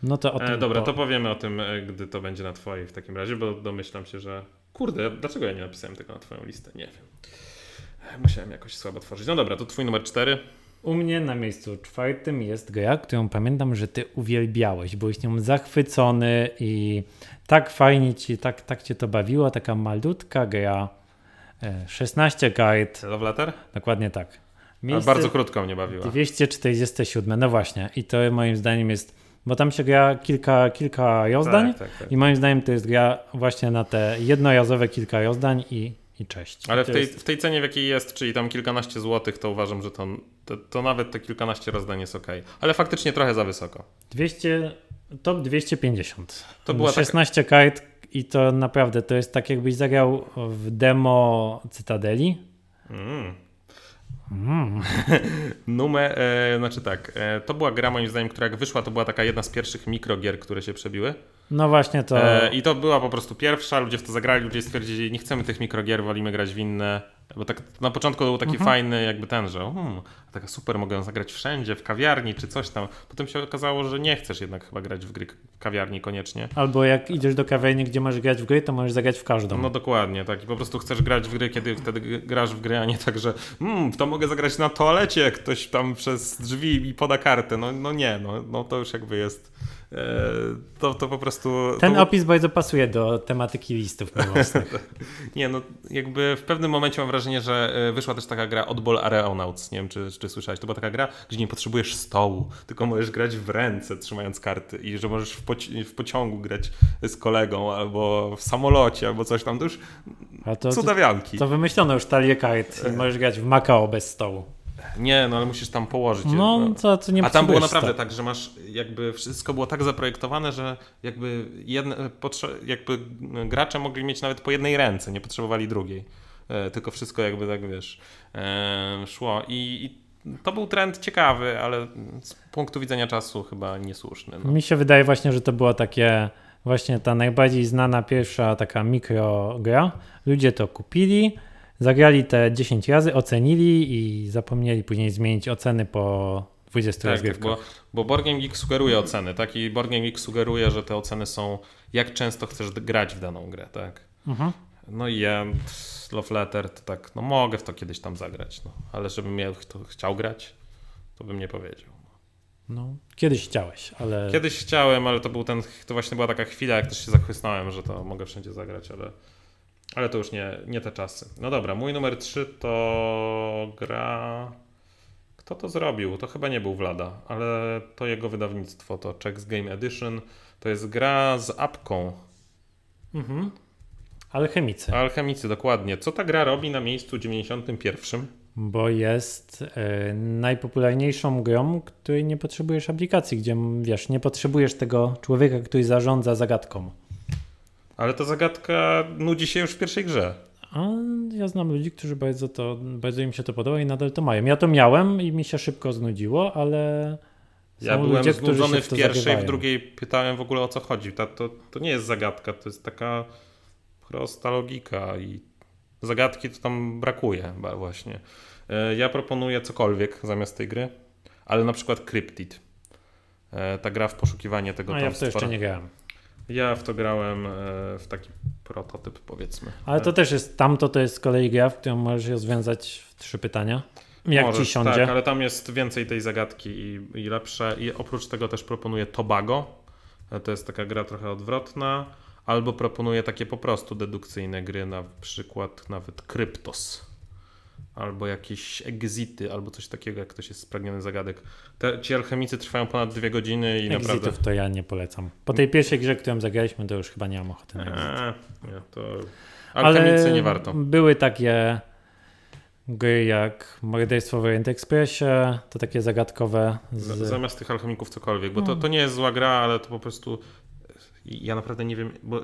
No to o tym. E, dobra, to powiemy o tym, e, gdy to będzie na twojej w takim razie, bo domyślam się, że kurde, dlaczego ja nie napisałem tego na twoją listę? Nie wiem. Musiałem jakoś słabo tworzyć. No dobra, to twój numer 4. U mnie na miejscu czwartym jest gra, którą pamiętam, że ty uwielbiałeś. Byłeś nią zachwycony i tak fajnie ci, tak, tak cię to bawiło. Taka malutka gra. e, 16 kart, Love Letter? dokładnie tak. Miejsce bardzo krótko mnie bawiła. 247, no właśnie. I to moim zdaniem jest, bo tam się gra kilka, kilka rozdań Tak, tak, tak. i moim zdaniem to jest gra właśnie na te jednorazowe kilka rozdań i, i cześć. Ale w tej, jest- w tej cenie, w jakiej jest, czyli tam kilkanaście złotych, to uważam, że to, to, to nawet te kilkanaście rozdań jest ok. Ale faktycznie trochę za wysoko. 200, top 250. To była taka- 16 kart i to naprawdę to jest tak jakbyś zagrał w demo Cytadeli. Mm. Mm. Numer, e, znaczy tak, e, to była gra moim zdaniem, która jak wyszła, to była taka jedna z pierwszych mikrogier, które się przebiły. No właśnie to. E, I to była po prostu pierwsza, ludzie w to zagrali, ludzie stwierdzili, nie chcemy tych mikrogier, wolimy grać w inne. Bo tak na początku był taki Mhm. fajny jakby ten, że hmm, taka super, mogę zagrać wszędzie, w kawiarni czy coś tam. Potem się okazało, że nie chcesz jednak chyba grać w gry w kawiarni koniecznie. Albo jak idziesz do kawiarni, gdzie możesz grać w gry, to możesz zagrać w każdą. No dokładnie, tak. I po prostu chcesz grać w gry, kiedy wtedy grasz w gry, a nie tak, że hmm, w to mogę zagrać na toalecie, jak ktoś tam przez drzwi i poda kartę. No, no nie, no, no to już jakby jest. E, to, to po prostu. Ten to, opis bardzo pasuje do tematyki listów miłosnych. Nie, no jakby w pewnym momencie mam wrażenie, że e, wyszła też taka gra Oddball Aeronauts. Nie wiem, czy, czy słyszałeś. To była taka gra, gdzie nie potrzebujesz stołu, tylko możesz grać w ręce, trzymając karty i że możesz w, poci- w pociągu grać z kolegą, albo w samolocie, albo coś tam. To już A to, to, cudawianki. to wymyślono już talię kart i możesz grać w Macao bez stołu. Nie, no ale musisz tam położyć. No, jedno. co, co nie A tam było naprawdę stołu. tak, że masz jakby wszystko było tak zaprojektowane, że jakby jedne, jakby gracze mogli mieć nawet po jednej ręce, nie potrzebowali drugiej. E, tylko wszystko jakby tak wiesz e, szło i, i to był trend ciekawy, ale z punktu widzenia czasu chyba niesłuszny. No. Mi się wydaje właśnie, że to było takie właśnie ta najbardziej znana pierwsza taka mikrogra. Ludzie to kupili, zagrali te 10 razy, ocenili i zapomnieli później zmienić oceny po 20 Tak, tak, rozgrywkach. bo, bo Board Game Geek sugeruje oceny, tak? I Board Game Geek sugeruje, że te oceny są jak często chcesz grać w daną grę, tak? Mhm. No i ja Love Letter to tak, no mogę w to kiedyś tam zagrać, no. Ale żebym ja to chciał grać, to bym nie powiedział. No, kiedyś chciałeś, ale Kiedyś chciałem, ale to był ten, to właśnie była taka chwila, jak też się zachłysnąłem, że to mogę wszędzie zagrać, ale, ale to już nie, nie te czasy. No dobra, mój numer 3 to gra... Kto to zrobił? To chyba nie był Vlada, ale to jego wydawnictwo, to Czechs Game Edition. To jest gra z apką. mhm. alchemicy, Alchemicy, dokładnie. Co ta gra robi na miejscu 91? bo jest e, najpopularniejszą grą, której nie potrzebujesz aplikacji, gdzie wiesz, nie potrzebujesz tego człowieka, który zarządza zagadką. Ale ta zagadka nudzi się już w pierwszej grze. A ja znam ludzi, którzy bardzo, to, bardzo im się to podoba i nadal to mają. Ja to miałem i mi się szybko znudziło, ale Ja byłem ludzie, znudzony w to pierwszej, w drugiej pytałem w ogóle o co chodzi. To, to, to nie jest zagadka, to jest taka prosta logika i zagadki to tam brakuje właśnie. E, Ja proponuję cokolwiek zamiast tej gry, ale na przykład Cryptid. E, Ta gra w poszukiwanie tego A tam ja w to jeszcze nie grałem. Ja w to grałem e, w taki prototyp powiedzmy. Ale to też jest, tamto to jest z kolei gra, w którą możesz rozwiązać w trzy pytania. Jak Możesz, ci siądzie. Tak, ale tam jest więcej tej zagadki i, i lepsze. I oprócz tego też proponuję Tobago. E, To jest taka gra trochę odwrotna. Albo proponuję takie po prostu dedukcyjne gry, na przykład nawet Kryptos. Albo jakieś exity, albo coś takiego, jak ktoś jest spragniony zagadek. Te, ci alchemicy trwają ponad dwie godziny i naprawdę... Exitów to ja nie polecam. Po tej pierwszej grze, którą zagraliśmy, to już chyba nie mam ochoty na exit. Eee, nie, to... Alchemicy nie warto. były takie gry jak Morderstwo w Orient Expressie, to takie zagadkowe. Z... Z... Zamiast tych alchemików cokolwiek, bo to, No. to nie jest zła gra, ale to po prostu ja naprawdę nie wiem, bo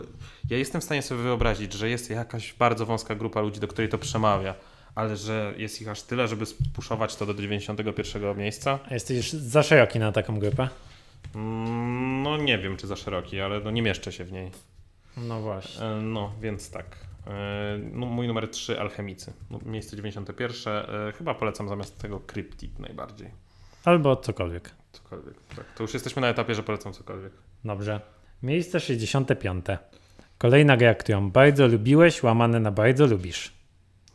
ja jestem w stanie sobie wyobrazić, że jest jakaś bardzo wąska grupa ludzi, do której to przemawia, ale że jest ich aż tyle, żeby spuszować to do 91 miejsca, A Jesteś za szeroki na taką grupę? mm, no nie wiem, czy za szeroki, ale no nie mieszczę się w niej. No właśnie. E, No, więc tak. E, No, mój numer 3, Alchemicy. No, miejsce 91. E, Chyba polecam zamiast tego Cryptid najbardziej. Albo cokolwiek. Cokolwiek. Tak, to już jesteśmy na etapie, że polecam cokolwiek. Dobrze. Miejsce 65. Kolejna gra, którą bardzo lubiłeś, łamane na bardzo lubisz.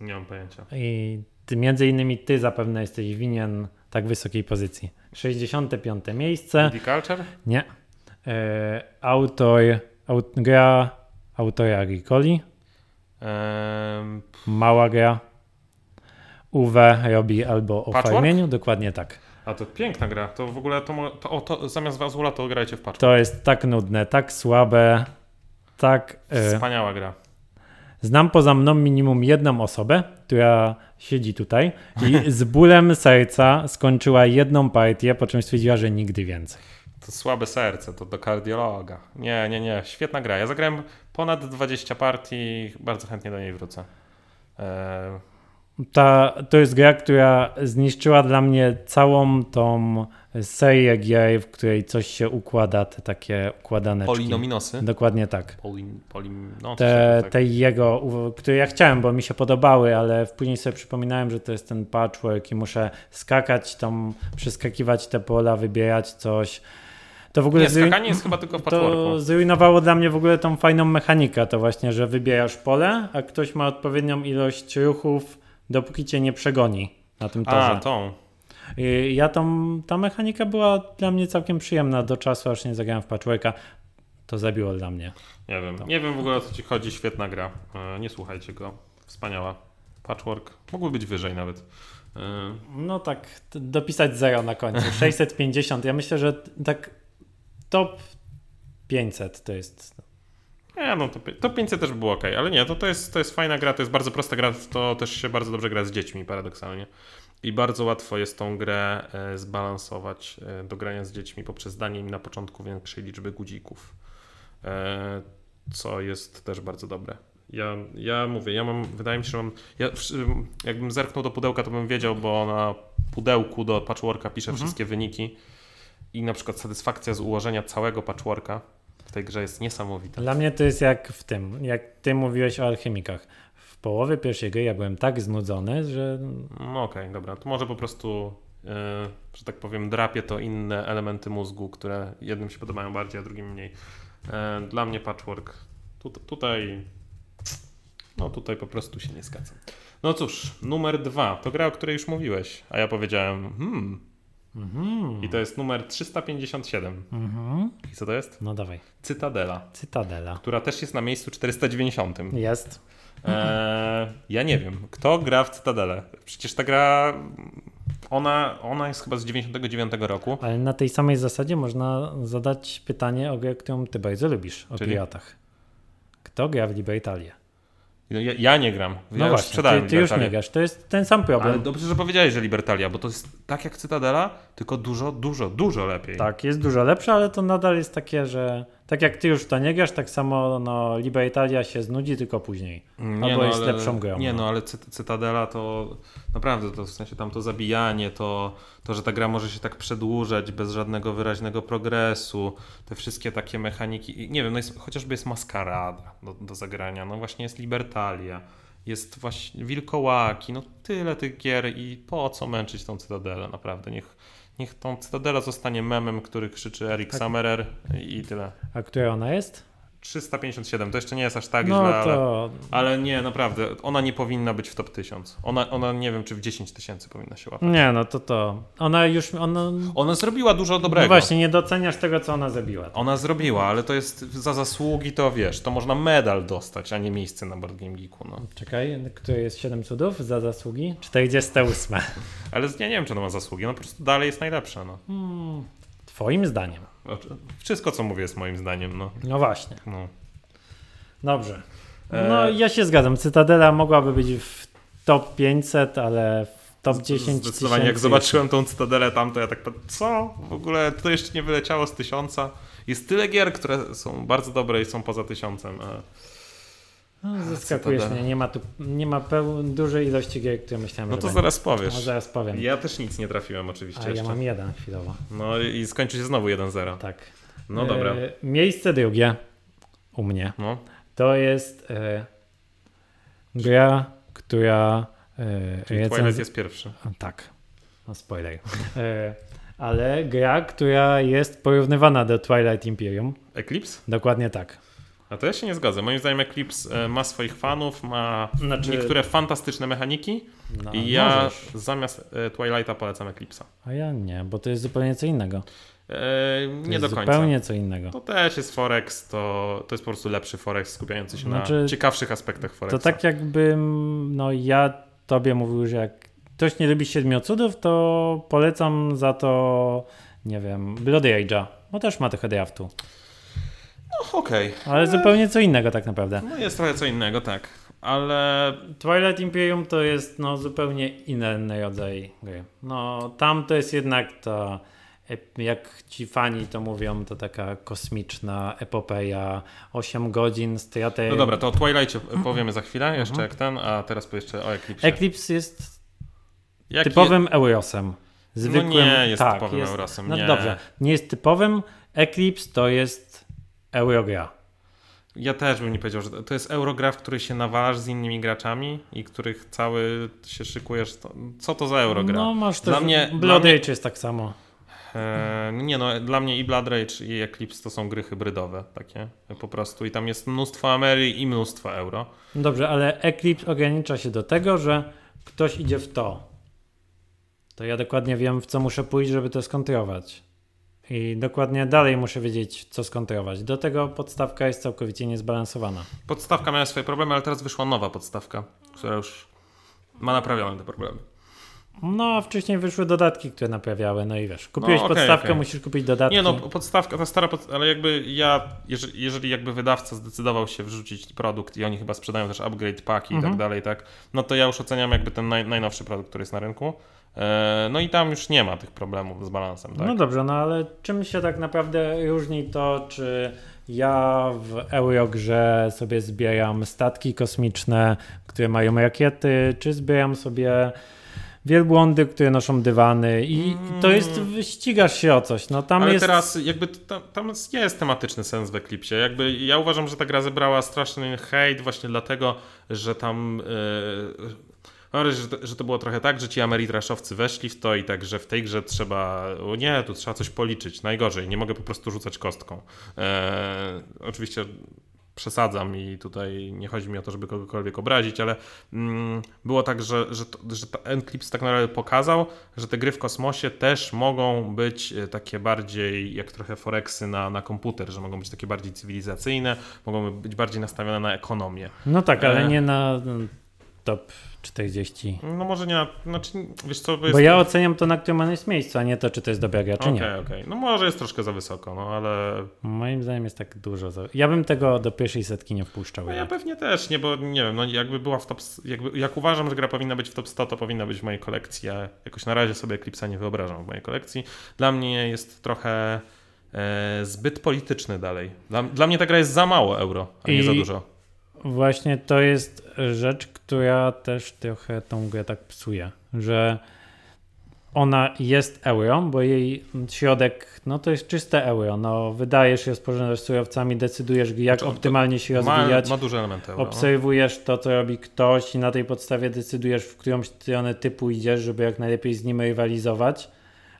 Nie mam pojęcia. I ty, między innymi ty zapewne jesteś winien tak wysokiej pozycji. 65. miejsce. Culture? Nie. E, autor, aut, gra autora Agricoli. Ehm, Mała gra. Uwe robi albo o Patchwork? farmieniu. Dokładnie tak. a to piękna gra. To w ogóle to, to, o, to zamiast Wazula to grajcie w patch. To jest tak nudne, tak słabe, tak... E, Wspaniała gra. Znam poza mną minimum jedną osobę, która siedzi tutaj i z bólem serca skończyła jedną partię, po czym stwierdziła, że nigdy więcej. To słabe serce, to do kardiologa. Nie, nie, nie. Świetna gra. Ja zagrałem ponad 20 partii. Bardzo chętnie do niej wrócę. Ehm, Ta, to jest gra, która zniszczyła dla mnie całą tą serię gier, w której coś się układa, te takie układaneczki. Polinominosy. Dokładnie tak. Polin, polin, no, Te, tak. te jego, które ja chciałem, bo mi się podobały, ale później sobie przypominałem, że to jest ten patchwork i muszę skakać tam, przeskakiwać te pola, wybierać coś. To w ogóle Nie, skakanie jest chyba tylko w patchworku. to zrujnowało dla mnie w ogóle tą fajną mechanikę, to właśnie, że wybierasz pole, a ktoś ma odpowiednią ilość ruchów, dopóki cię nie przegoni na tym torze. A, tą. I Ja tą, ta mechanika była dla mnie całkiem przyjemna do czasu, aż nie zagrałem w patchworka. To zabiło dla mnie. Nie wiem. Nie wiem w ogóle o co ci chodzi. Świetna gra. E, Nie słuchajcie go. Wspaniała. Patchwork. Mógłby być wyżej nawet. E, No tak, dopisać zero na końcu. 650. Ja myślę, że tak top 500 to jest. Nie, no to, to 500 też by było ok, ale nie, to, to, jest, to jest fajna gra, to jest bardzo prosta gra, to też się bardzo dobrze gra z dziećmi paradoksalnie. I bardzo łatwo jest tą grę e, zbalansować e, do grania z dziećmi poprzez danie im na początku większej liczby guzików, e, co jest też bardzo dobre. Ja, ja mówię, ja mam, wydaje mi się, że mam, ja, jakbym zerknął do pudełka, to bym wiedział, bo na pudełku do patchworka piszę Mhm. wszystkie wyniki i na przykład satysfakcja z ułożenia całego patchworka w tej grze jest niesamowita. Dla mnie to jest jak w tym, jak ty mówiłeś o alchemikach. W połowie pierwszej gry ja byłem tak znudzony, że No okej, dobra. To może po prostu, e, że tak powiem, drapie to inne elementy mózgu, które jednym się podobają bardziej, a drugim mniej. E, dla mnie patchwork tu, tutaj, no tutaj po prostu się nie zgadzam. No cóż, numer dwa, to gra, o której już mówiłeś, a ja powiedziałem, hmm, mhm, i to jest numer 357. mhm. I co to jest? no dawaj. Cytadela, Cytadela. która też jest na miejscu 490. Jest. Eee, ja nie wiem, kto gra w Cytadelę. Przecież ta gra, ona, ona jest chyba z 99 roku. Ale na tej samej zasadzie można zadać pytanie o grę, którą ty bardzo lubisz, o Czyli? piratach. Kto gra w Libertalię? Ja, ja nie gram. Ja No właśnie, ty, ty już nie grasz. To jest ten sam problem. Ale dobrze, że powiedziałeś, że Libertalia, bo to jest tak jak Cytadela, tylko dużo, dużo, dużo lepiej. Tak, jest dużo lepsze, ale to nadal jest takie, że Tak jak ty już w to nie grasz, tak samo no, Liba Italia się znudzi tylko później. Nie, Albo no, jest ale, lepszą grą. Nie, no. no ale Cy- Cytadela to naprawdę, to w sensie tam to zabijanie, to, to, że ta gra może się tak przedłużać bez żadnego wyraźnego progresu, te wszystkie takie mechaniki, nie wiem, no jest, chociażby jest Maskarada do, do zagrania, no właśnie jest Libertalia, jest właśnie Wilkołaki, no tyle tych gier i po co męczyć tą Cytadelę, naprawdę, niech, niech tą Cytadela zostanie memem, który krzyczy Erik Tak. Summerer i tyle. A która ona jest? 357, to jeszcze nie jest aż tak no źle, ale... to Ale nie, naprawdę, ona nie powinna być w top 1000. Ona, ona nie wiem, czy w 10 tysięcy powinna się łapać. nie, no to to. Ona już, ona... Ona zrobiła dużo No dobrego. właśnie, nie doceniasz tego, co ona zrobiła. Ona zrobiła, ale to jest za zasługi, to wiesz, to można medal dostać, a nie miejsce na Board Game Geeku, no. Czekaj, które jest 7 cudów za zasługi? 48. Ale ja nie wiem, czy ona ma zasługi, no po prostu dalej jest najlepsza, no. Hmm, twoim zdaniem. Wszystko, co mówię, jest moim zdaniem, no. No właśnie. no. Dobrze. E, No ja się zgadzam. Cytadela mogłaby być w top 500, ale w top 10 Zdecydowanie, jak zobaczyłem tą cytadelę tam, to ja tak, co? W ogóle to jeszcze nie wyleciało z tysiąca. Jest tyle gier, które są bardzo dobre i są poza tysiącem. a- No, zaskakujesz mnie. Nie ma tu nie ma peł... dużej ilości gier, które myślałem, No to będzie. zaraz powiesz. No, zaraz powiem. Ja też nic nie trafiłem oczywiście A ja jeszcze. mam jeden chwilowo. No i skończy się znowu 1-0. Tak. No dobra. E, miejsce drugie u mnie No. to jest e, gra, która e, Czyli recenz- Twilight jest pierwszy. Tak, no spoiler. E, ale gra, która jest porównywana do Twilight Imperium. Eclipse? Dokładnie tak. A to ja się nie zgadzam. Moim zdaniem Eclipse e, ma swoich fanów, ma Znaczy- niektóre fantastyczne mechaniki No, i ja możesz. zamiast e, Twilighta polecam Eclipse'a. A ja nie, bo to jest zupełnie co innego. E, To nie do końca. Zupełnie co innego. To też jest Forex, to, to jest po prostu lepszy Forex skupiający się Znaczy, na ciekawszych aspektach Forexa. To tak jakbym, no ja tobie mówił, że jak ktoś nie lubi Siedmiocudów, to polecam za to, nie wiem, Blood Rage'a, bo też ma trochę draftu. No, Okej. Ale zupełnie co innego tak naprawdę. No jest trochę co innego, tak. Ale Twilight Imperium to jest no, zupełnie inny rodzaj gry. No tam to jest jednak ta, jak ci fani to mówią, to taka kosmiczna epopeja, 8 godzin straty. no dobra, to o Twilightie powiemy za chwilę, jeszcze jak ten, a teraz jeszcze o Eclipse. Eclipse jest Jaki typowym Eurosem. Zwykłym, No nie jest tak, typowym jest, Eurosem, No nie. dobrze, nie jest typowym. Eclipse to jest Eurogra. Ja też bym nie powiedział, że to- jest Eurogra, w której się nawalasz z innymi graczami i których cały się szykujesz. Co to za Eurogra? No masz też, Dla mnie- Blood dla mnie- Rage jest tak samo. E, nie no, dla mnie i Blood Rage i Eclipse to są gry hybrydowe takie po prostu i tam jest mnóstwo Amery i mnóstwo euro. Dobrze, ale Eclipse ogranicza się do tego, że ktoś idzie w to. To ja dokładnie wiem, w co muszę pójść, żeby to skontrować. I dokładnie dalej muszę wiedzieć, co skontrować. Do tego podstawka jest całkowicie niezbalansowana. Podstawka miała swoje problemy, ale teraz wyszła nowa podstawka, która już ma naprawione te problemy. No, a wcześniej wyszły dodatki, które naprawiały. No i wiesz, kupiłeś No, okej, podstawkę, okej. musisz kupić dodatki. Nie no, podstawka, ta stara, pod... ale jakby ja, jeżeli, jeżeli jakby wydawca zdecydował się wrzucić produkt i oni chyba sprzedają też upgrade paki i Mhm. tak dalej, tak, no to ja już oceniam jakby ten naj, najnowszy produkt, który jest na rynku. E, no i tam już nie ma tych problemów z balansem, tak? No dobrze, no ale czym się tak naprawdę różni to, czy ja w Eurogrze sobie zbieram statki kosmiczne, które mają rakiety, czy zbieram sobie wielbłądy, które noszą dywany i i to jest, ścigasz się o coś, no tam Ale jest... teraz jakby tam, tam jest- tematyczny sens w Eclipsie. Jakby ja uważam, że ta gra zebrała straszny hejt właśnie dlatego, że tam yy, mam wrażenie, że, to- że to było trochę tak, że ci Ameritraszowcy weszli w to i tak, że w tej grze trzeba, o nie, tu trzeba coś policzyć. Najgorzej, nie mogę po prostu rzucać kostką. E, oczywiście przesadzam i tutaj nie chodzi mi o to, żeby kogokolwiek obrazić, ale mm, było tak, że, że, to, że Eclipse tak naprawdę pokazał, że te gry w kosmosie też mogą być e, takie bardziej jak trochę Forexy na, na komputer, że mogą być takie bardziej cywilizacyjne, mogą być bardziej nastawione na ekonomię. No tak, ale E. nie na mm, top 40. No może nie, na, znaczy wiesz co, Bo ja oceniam to, na którym on jest miejscu, a nie to, czy to jest dobra gra, czy Okej, nie. okej. No może jest troszkę za wysoko, no ale Moim zdaniem jest tak dużo. Za... Ja bym tego do pierwszej setki nie wpuszczał. no ja pewnie też, nie, bo nie wiem, no jakby była w top, jakby, jak uważam, że gra powinna być w top 100, to powinna być w mojej kolekcji, a jakoś na razie sobie Eclipse'a nie wyobrażam w mojej kolekcji. Dla mnie jest trochę e, zbyt polityczny dalej. Dla, dla, mnie ta gra jest za mało euro, a I nie za dużo. Właśnie to jest rzecz, która też trochę tą grę tak psuje, że ona jest euro, bo jej środek, no to jest czyste euro. No, wydajesz je, sporządzasz surowcami, decydujesz, jak znaczy, optymalnie się rozwijać. Ma, ma duże elementy euro. No. Obserwujesz to, co robi ktoś i na tej podstawie decydujesz, w którą stronę typu idziesz, żeby jak najlepiej z nim rywalizować.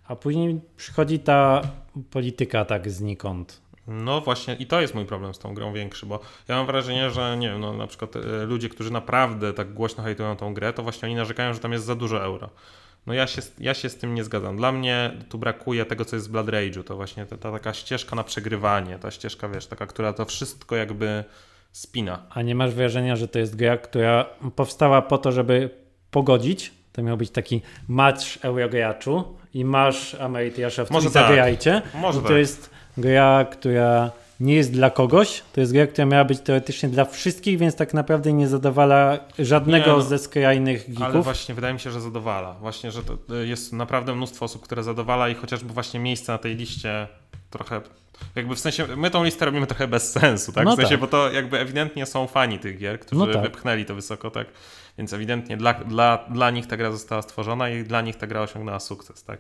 A później przychodzi ta polityka tak znikąd. No właśnie i to jest mój problem z tą grą większy, bo ja mam wrażenie, że nie wiem, no na przykład e, ludzie, którzy naprawdę tak głośno hejtują tą grę, to właśnie oni narzekają, że tam jest za dużo euro. No ja się, ja się z tym nie zgadzam. Dla mnie tu brakuje tego, co jest w Blood Rage'u. To właśnie ta, ta, taka ścieżka na przegrywanie, ta ścieżka, wiesz, taka, która to wszystko jakby spina. A nie masz wrażenia, że to jest gra, która powstała po to, żeby pogodzić? To miał być taki match Eurograczu i masz Amerytiaszewców Może i zagrajcie. Tak. Może I to tak. jest gra, która nie jest dla kogoś. To jest gra, która miała być teoretycznie dla wszystkich, więc tak naprawdę nie zadowala żadnego nie, no, ze skrajnych geeków. Ale właśnie wydaje mi się, że zadowala. Właśnie, że to y, jest naprawdę mnóstwo osób, które zadowala i chociażby właśnie miejsce na tej liście trochę jakby w sensie, my tą listę robimy trochę bez sensu, tak? No w sensie, tak. bo to jakby ewidentnie są fani tych gier, którzy no tak. wypchnęli to wysoko, tak? Więc ewidentnie dla, dla, dla nich ta gra została stworzona i dla nich ta gra osiągnęła sukces, tak?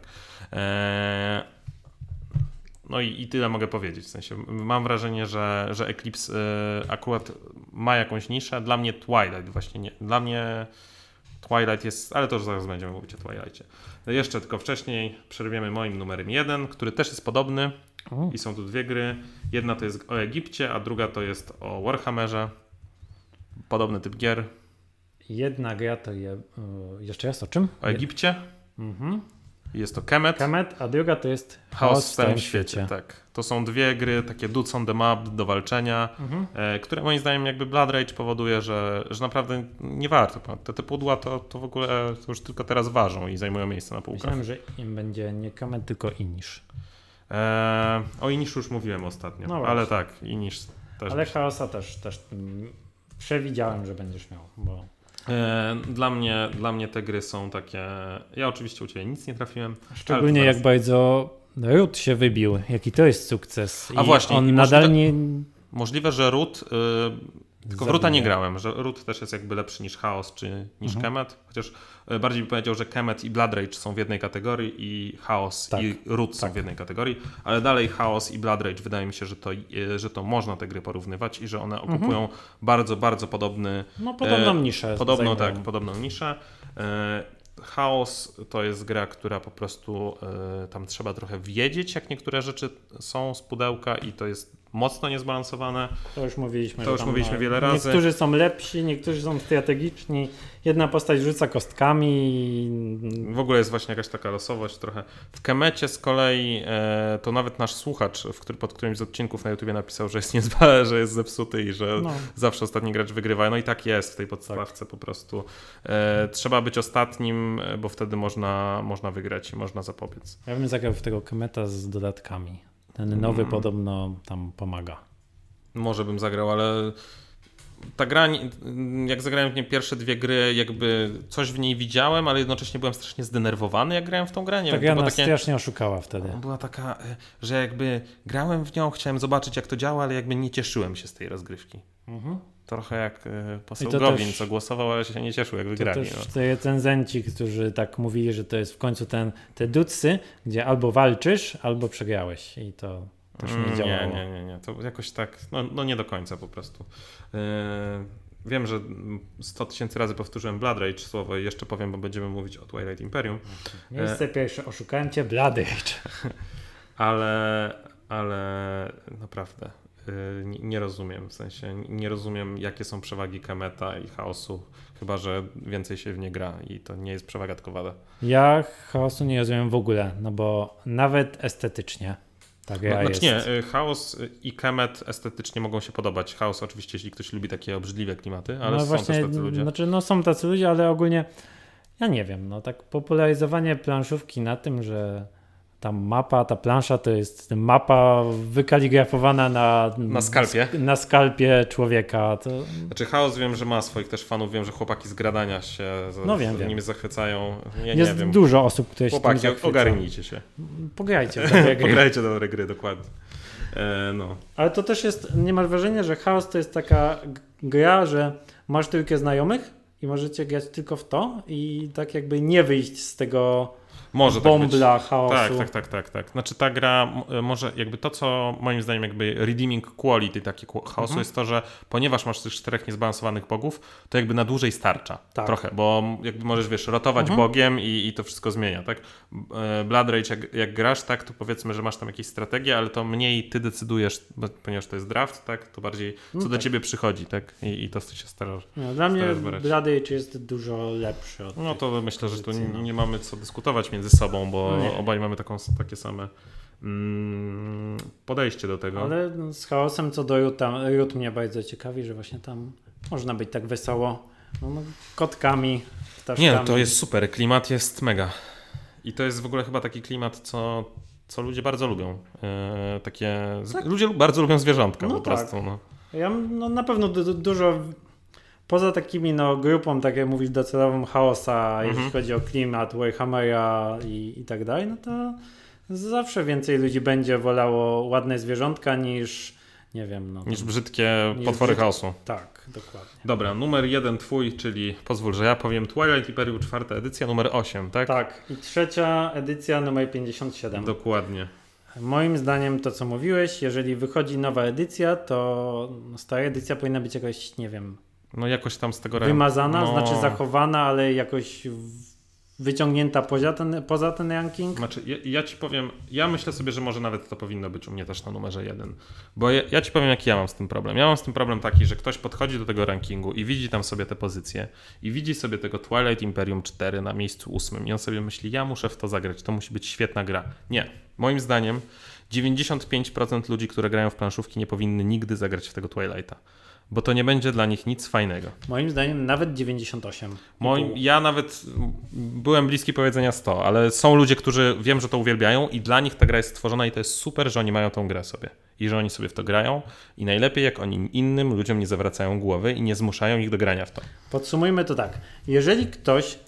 Eee, no i, i tyle mogę powiedzieć. W sensie mam wrażenie, że, że Eclipse y, akurat ma jakąś niszę. Dla mnie Twilight właśnie nie. Dla mnie Twilight jest, ale to już zaraz będziemy mówić o Twilightie. Jeszcze tylko wcześniej przerwiemy moim numerem jeden, który też jest podobny. O. I są tu dwie gry. Jedna to jest o Egipcie, a druga to jest o Warhammerze. Podobny typ gier. Jedna gra to je, jeszcze raz o czym? O Egipcie. Mhm. Jest to Kemet. Kemet, a druga to jest Chaos w całym świecie. świecie. Tak. To są dwie gry, takie dudes on the map do walczenia, mhm. e, które moim zdaniem jakby Blood Rage powoduje, że, że naprawdę nie warto. Te, te pudła to, to w ogóle to już tylko teraz ważą i zajmują miejsce na półkach. Myślałem, że im będzie nie Kemet, tylko Inish. E, o Iniszu już mówiłem ostatnio, no ale tak, Inish też. Ale Chaosa też, też przewidziałem, że będziesz miał, bo dla mnie, dla mnie te gry są takie. Ja oczywiście u Ciebie nic nie trafiłem. Szczególnie jak bardzo Root się wybił. Jaki to jest sukces. I A właśnie. On nadal możliwe, nie. Możliwe, że Root. Tylko w Ruta nie grałem, że Root też jest jakby lepszy niż Chaos czy niż mhm. Kemet, chociaż e, bardziej bym powiedział, że Kemet i Blood Rage są w jednej kategorii i Chaos tak. i Root tak. są w jednej kategorii, ale dalej Chaos i Blood Rage wydaje mi się, że to, e, że to można te gry porównywać i że one mhm. okupują mhm. bardzo, bardzo podobny... No podobną niszę. Podobną, tak, podobną niszę. Chaos to jest gra, która po prostu tam trzeba trochę wiedzieć, jak niektóre rzeczy są z pudełka i to jest mocno niezbalansowane. To już mówiliśmy. To już mówiliśmy wiele razy. Niektórzy są lepsi, niektórzy są strategiczni. Jedna postać rzuca kostkami. W ogóle jest właśnie jakaś taka losowość trochę. W Kemecie z kolei e, to nawet nasz słuchacz, w który, pod którymś z odcinków na YouTubie napisał, że jest niezwale, że jest zepsuty i że no. zawsze ostatni gracz wygrywa. No i tak jest w tej podstawce tak. po prostu. E, trzeba być ostatnim, bo wtedy można, można wygrać i można zapobiec. Ja bym zagrał w tego Kemeta z dodatkami. Ten nowy hmm. podobno tam pomaga. Może bym zagrał, ale ta gra, jak zagrałem w nie pierwsze dwie gry, jakby coś w niej widziałem, ale jednocześnie byłem strasznie zdenerwowany, jak grałem w tą grę. Nie tak wiem, ja nas takie... strasznie oszukała wtedy. Była taka, e, że jakby grałem w nią, chciałem zobaczyć jak to działa, ale jakby nie cieszyłem się z tej rozgrywki. Mhm. Trochę jak e, poseł Gowin, co głosował, ale się nie cieszył, jak wygrali. To też no. te recenzenci, którzy tak mówili, że to jest w końcu ten, te ducy, gdzie albo walczysz, albo przegrałeś i to też nie mm, działało. Nie, nie, nie, nie. to jakoś tak, no, no nie do końca po prostu. Yy, wiem, że 100 tysięcy razy powtórzyłem Blood Rage słowo i jeszcze powiem, bo będziemy mówić o Twilight Imperium. Miejsce yy, pierwsze, oszukałem cię, Blood Rage. ale, ale naprawdę Y, nie rozumiem, w sensie nie rozumiem jakie są przewagi Kemeta i Chaosu, chyba że więcej się w nie gra i to nie jest przewaga tylko wada. Ja Chaosu nie rozumiem w ogóle, no bo nawet estetycznie tak no, znaczy nie, y, Chaos i Kemet estetycznie mogą się podobać. Chaos oczywiście, jeśli ktoś lubi takie obrzydliwe klimaty, ale no są właśnie, też tacy ludzie. Znaczy, no są tacy ludzie, ale ogólnie ja nie wiem, no tak popularyzowanie planszówki na tym, że ta mapa, ta plansza to jest mapa wykaligrafowana na, Na skalpie? Na skalpie człowieka. To... Znaczy Chaos wiem, że ma swoich też fanów, wiem, że chłopaki z gradania się No wiem, za wiem. nimi zachwycają. Ja jest nie wiem. dużo osób, które się Chłopaki, tym zachwycą. ogarnijcie się. Pograjcie w takie gry. Pograjcie dobre gry, dokładnie. E, no. Ale to też jest, nie masz wrażenia, że chaos to jest taka gra, że masz tylko znajomych i możecie grać tylko w to i tak jakby nie wyjść z tego Może tak być. bombla chaosu. Tak, tak, tak, tak, tak. Znaczy ta gra m- może jakby to, co moim zdaniem jakby redeeming quality taki chaosu Mhm. jest to, że ponieważ masz tych czterech niezbalansowanych bogów, to jakby na dłużej starcza. Tak. Trochę, bo jakby możesz, wiesz, rotować Mhm. bogiem i, i to wszystko zmienia, tak? E, Blood Rage jak, jak grasz, tak, to powiedzmy, że masz tam jakieś strategie, ale to mniej ty decydujesz, ponieważ to jest draft, tak? To bardziej co No do tak. ciebie przychodzi, tak? I, i to się starasz. No, dla mnie. Blood Rage jest dużo lepszy od No to myślę, że tu nie, no. nie mamy co dyskutować między sobą, bo No nie. obaj mamy taką, takie same mm, podejście do tego. Ale z chaosem co do Ruta, Rut mnie bardzo ciekawi, że właśnie tam można być tak wesoło. No, no, kotkami, ptaszkami. Nie, no to jest super, klimat jest mega. I to jest w ogóle chyba taki klimat, co, co ludzie bardzo lubią. E, takie, Tak. Ludzie bardzo lubią zwierzątka No po tak. prostu. No. Ja no, na pewno du- du- dużo poza takimi no, grupą, tak jak mówisz, docelową chaosa, Mhm. jeśli chodzi o klimat, Warhammera i, i tak dalej, no to zawsze więcej ludzi będzie wolało ładne zwierzątka niż nie wiem, no. Niż brzydkie Niż potwory brzyd- chaosu. Tak, dokładnie. Dobra, numer jeden twój, czyli pozwól, że ja powiem Twilight Imperium czwarta edycja, numer 8, tak? Tak, i trzecia edycja numer 57. Dokładnie. Moim zdaniem to, co mówiłeś, jeżeli wychodzi nowa edycja, to stara edycja powinna być jakoś, nie wiem, No jakoś tam z tego wymazana, no, znaczy zachowana, ale jakoś wyciągnięta poza ten, poza ten ranking. Znaczy, ja, ja ci powiem, ja myślę sobie, że może nawet to powinno być u mnie też na numerze jeden. Bo ja, ja ci powiem, jaki ja mam z tym problem. Ja mam z tym problem taki, że ktoś podchodzi do tego rankingu i widzi tam sobie te pozycje i widzi sobie tego Twilight Imperium 4 na miejscu ósmym i on sobie myśli, ja muszę w to zagrać, to musi być świetna gra. Nie. Moim zdaniem 95% ludzi, które grają w planszówki nie powinny nigdy zagrać w tego Twilighta. Bo to nie będzie dla nich nic fajnego. Moim zdaniem nawet 98. Moim, ja nawet byłem bliski powiedzenia 100, ale są ludzie, którzy wiem, że to uwielbiają i dla nich ta gra jest stworzona i to jest super, że oni mają tą grę sobie. I że oni sobie w to grają i najlepiej jak oni innym ludziom nie zawracają głowy i nie zmuszają ich do grania w to. Podsumujmy to tak. Jeżeli ktoś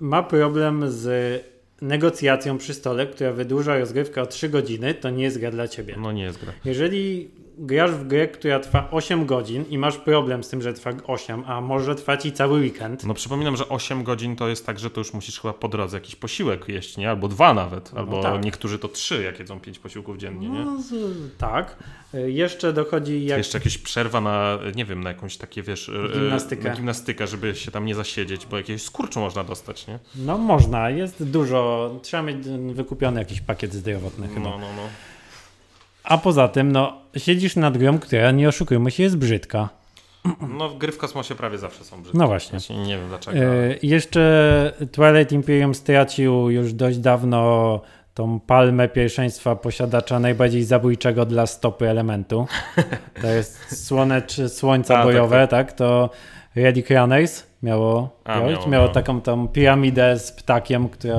ma problem z negocjacją przy stole, która wydłuża rozgrywkę o 3 godziny, to nie jest gra dla ciebie. No nie jest gra. Jeżeli grasz w grę, która trwa 8 godzin i masz problem z tym, że trwa 8, a może trwać i cały weekend, No przypominam, że 8 godzin to jest tak, że to już musisz chyba po drodze jakiś posiłek jeść, nie? Albo dwa nawet, No albo tak. niektórzy to trzy, jak jedzą pięć posiłków dziennie, nie? no, tak. Y, Jeszcze dochodzi jak Jeszcze jakieś przerwa na, nie wiem, na jakąś takie, wiesz, e, Gimnastykę. Na gimnastykę, żeby się tam nie zasiedzieć, bo jakiegoś skurczu można dostać, nie? No można, jest dużo. Trzeba mieć wykupiony jakiś pakiet zdrowotny chyba. No, no, no. A poza tym, no, siedzisz nad grą, która, nie oszukujmy się, jest brzydka. No, gry w kosmosie prawie zawsze są brzydkie. No właśnie. Właśnie nie wiem dlaczego. ale- E, jeszcze Twilight Imperium stracił już dość dawno tą palmę pierwszeństwa posiadacza najbardziej zabójczego dla stopy elementu. To jest słonecz, słońca A, tak, bojowe, tak, To Relic Runners miało, A, miało, miało, miało miało. taką tą piramidę z ptakiem, która...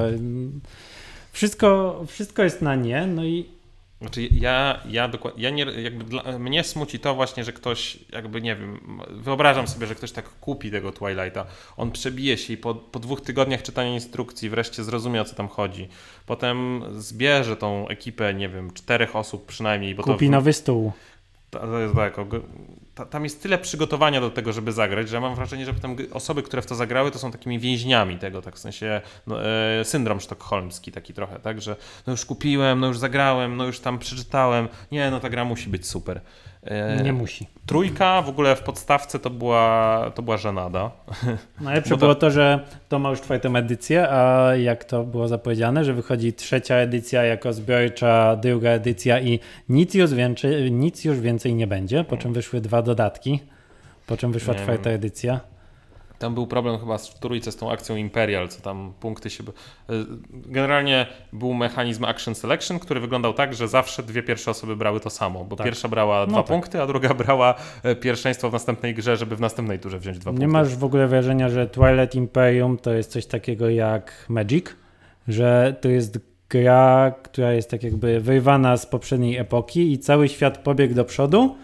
Wszystko, wszystko jest na nie, no i Znaczy ja, ja dokładnie, ja nie, jakby dla, mnie smuci to właśnie, że ktoś jakby, nie wiem, wyobrażam sobie, że ktoś tak kupi tego Twilighta, on przebije się i po, po dwóch tygodniach czytania instrukcji wreszcie zrozumie o co tam chodzi. Potem zbierze tą ekipę, nie wiem, czterech osób przynajmniej, bo kupi to... nowy stół. Ta, to jest tak, og- ta, tam jest tyle przygotowania do tego, żeby zagrać, że mam wrażenie, że osoby, które w to zagrały, to są takimi więźniami tego, tak w sensie no, e, syndrom sztokholmski taki trochę, tak, że no już kupiłem, no już zagrałem, no już tam przeczytałem, nie, no ta gra musi być super. E, Nie musi. Trójka w ogóle w podstawce to była, to była żenada. Najlepsze to- było to, że to ma już czwartą edycję, a jak to było zapowiedziane, że wychodzi trzecia edycja jako zbiorcza, druga edycja i nic już więcej, nic już więcej nie będzie, po czym wyszły dwa dodatki, po czym wyszła Nie czwarta wiem. edycja. Tam był problem chyba z- w trójce z tą akcją Imperial, co tam punkty się... e, Generalnie był mechanizm Action Selection, który wyglądał tak, że zawsze dwie pierwsze osoby brały to samo, bo Tak. pierwsza brała dwa tak. punkty, a druga brała e, pierwszeństwo w następnej grze, żeby w następnej turze wziąć dwa Nie punkty. masz w ogóle wrażenia, że Twilight Imperium to jest coś takiego jak Magic, że to jest gra, która jest tak jakby wyrwana z poprzedniej epoki i cały świat pobiegł do przodu,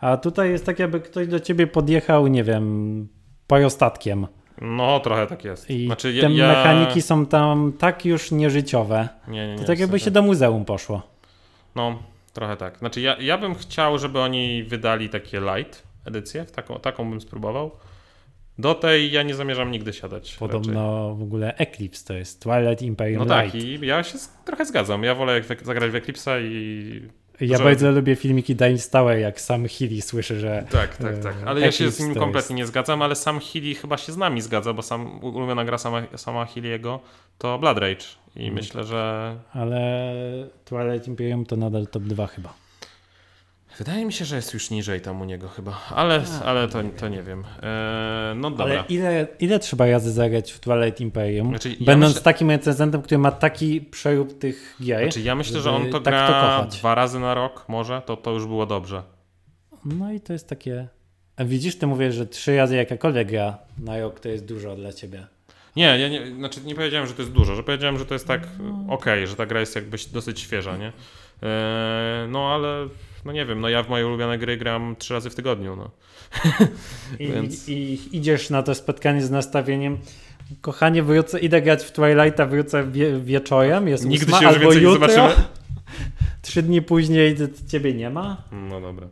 a tutaj jest tak jakby ktoś do ciebie podjechał, nie wiem, parostatkiem. No, trochę tak jest. I znaczy, te ja, mechaniki są tam tak już nieżyciowe. Nie, nie, nie, To tak jakby się do muzeum poszło. No, trochę tak. Znaczy, ja, ja bym chciał, żeby oni wydali takie light edycję, taką, taką bym spróbował. Do tej ja nie zamierzam nigdy siadać. raczej. Podobno w ogóle Eclipse to jest Twilight Imperium No tak, Light. i ja się trochę zgadzam. Ja wolę zagrać w Eclipse'a i. Ja że- bardzo lubię filmiki Dice Tower, jak sam Healy słyszy, że Tak, tak, tak. E, Ale ja się z nim kompletnie nie zgadzam, ale sam Healy chyba się z nami zgadza, bo sam ulubiona gra sama, sama Healy'ego to Blood Rage. I Mhm. myślę, że. ale Twilight Imperium to nadal top 2 chyba. Wydaje mi się, że jest już niżej tam u niego chyba. Ale, ale to, to nie wiem. E, no dobra. Ale ile, ile trzeba razy zagrać w Twilight Imperium, Znaczy, ja będąc myślę- takim recenzentem, który ma taki przerób tych gier? Znaczy, ja myślę, że on to tak gra to kochać. dwa razy na rok, może, to, to już było dobrze. No i to jest takie... A widzisz, ty mówisz, że trzy razy jakakolwiek gra na rok to jest dużo dla ciebie. Nie, ja nie, znaczy nie powiedziałem, że to jest dużo, że powiedziałem, że to jest tak No. okej, że ta gra jest jakby dosyć świeża, nie? E, no ale, no nie wiem, no ja w moje ulubione gry gram trzy razy w tygodniu, no. I, Więc- I idziesz na to spotkanie z nastawieniem kochanie, wrócę, idę grać w Twilighta, wrócę wie, wieczorem, jest Nigdy ósma, się już albo więcej nie jutro. zobaczymy. Trzy dni później ciebie nie ma. No dobra.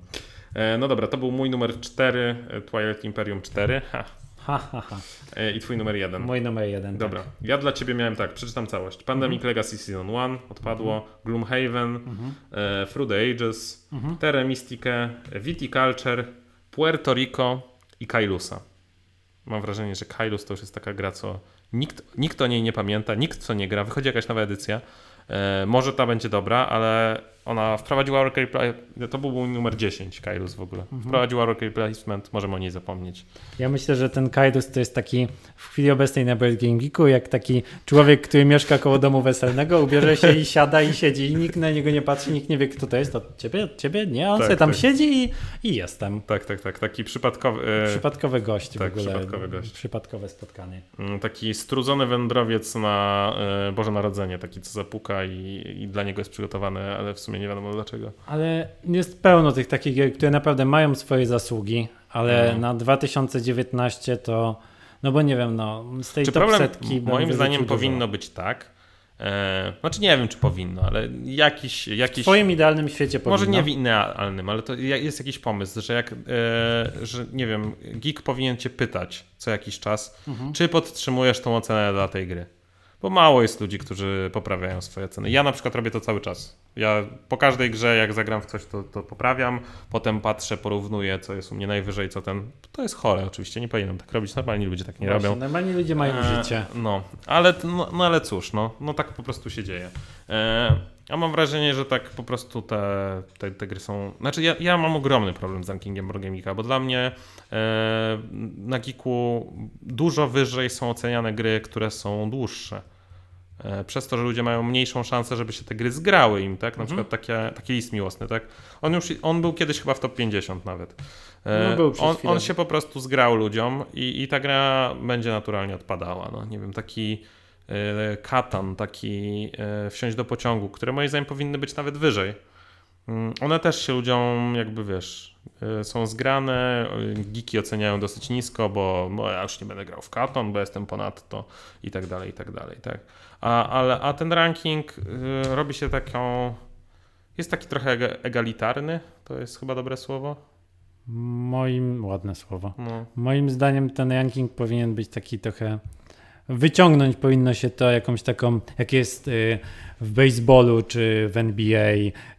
E, no dobra, to był mój numer 4, Twilight Imperium 4 ha. Ha, ha, ha. E, i twój numer 1. Mój numer jeden. Dobra, Tak. ja dla ciebie miałem tak, przeczytam całość. Pandemic Legacy Season 1 odpadło, Gloomhaven, e, Through the Ages, Terra Mystica, Viticulture, Puerto Rico i Kailusa. Mam wrażenie, że Kailus to już jest taka gra, co nikt, nikt o niej nie pamięta, nikt co nie gra, wychodzi jakaś nowa edycja. E, może ta będzie dobra, ale ona wprowadziła Play... To był mój numer 10, Kailus w ogóle. Wprowadziła Oracle Placement, możemy o niej zapomnieć. Ja myślę, że ten Kairus to jest taki w chwili obecnej na Bird Game Geeku, jak taki człowiek, który mieszka koło domu weselnego, ubierze się i siada i siedzi i nikt na niego nie patrzy, nikt nie wie kto to jest, to ciebie? Ciebie? Nie, on Tak, sobie tam tak. siedzi i, i jestem. Tak, tak, tak, taki przypadkowy... e, Przypadkowy gość tak, w ogóle. przypadkowy gość. Przypadkowe spotkanie. Mm, Taki strudzony wędrowiec na e, Boże Narodzenie, taki co zapuka i, i dla niego jest przygotowany, ale w sumie nie wiadomo dlaczego. Ale jest pełno tych takich gier, które naprawdę mają swoje zasługi, ale No. na 2019 to, no bo nie wiem, no z tej Czy top problem, setki moim zdaniem dużo. powinno być tak, e, znaczy nie wiem czy powinno, ale jakiś, W jakiś twoim idealnym świecie powinno. może nie w idealnym, ale to jest jakiś pomysł, że jak, e, że nie wiem, geek powinien cię pytać co jakiś czas, Mhm. czy podtrzymujesz tą ocenę dla tej gry. Bo mało jest ludzi, którzy poprawiają swoje ceny. Ja na przykład robię to cały czas. Ja po każdej grze, jak zagram w coś, to, to poprawiam, potem patrzę, porównuję, co jest u mnie najwyżej, co ten. To jest chore, oczywiście, nie powinienem tak robić. Normalni ludzie tak nie Właśnie, robią. Normalni ludzie mają E, życie. No, ale, no, no ale cóż, no, no tak po prostu się dzieje. E, ja mam wrażenie, że tak po prostu te, te, te gry są... Znaczy ja, ja mam ogromny problem z rankingiem Wargamika, bo dla mnie e, na Geeku dużo wyżej są oceniane gry, które są dłuższe. E, Przez to, że ludzie mają mniejszą szansę, żeby się te gry zgrały im, tak? Na Mhm. przykład takie, taki list miłosny, tak? On już on był kiedyś chyba w top 50 nawet. E, No, był przez on, chwilę. on się po prostu zgrał ludziom i, i ta gra będzie naturalnie odpadała. No, nie wiem, taki e, katan, taki e, wsiąść do pociągu, które moim zdaniem powinny być nawet wyżej. Mm, One też się ludziom jakby wiesz, e, są zgrane, e, geeki oceniają dosyć nisko, bo no, ja już nie będę grał w katon, bo jestem ponadto i tak dalej, i tak dalej, tak. A, ale, a ten ranking robi się taką, jest taki trochę ega- egalitarny, to jest chyba dobre słowo. Moim, ładne słowo. No. Moim zdaniem ten ranking powinien być taki trochę. Wyciągnąć powinno się to jakąś taką, jak jest y, w baseballu czy w NBA,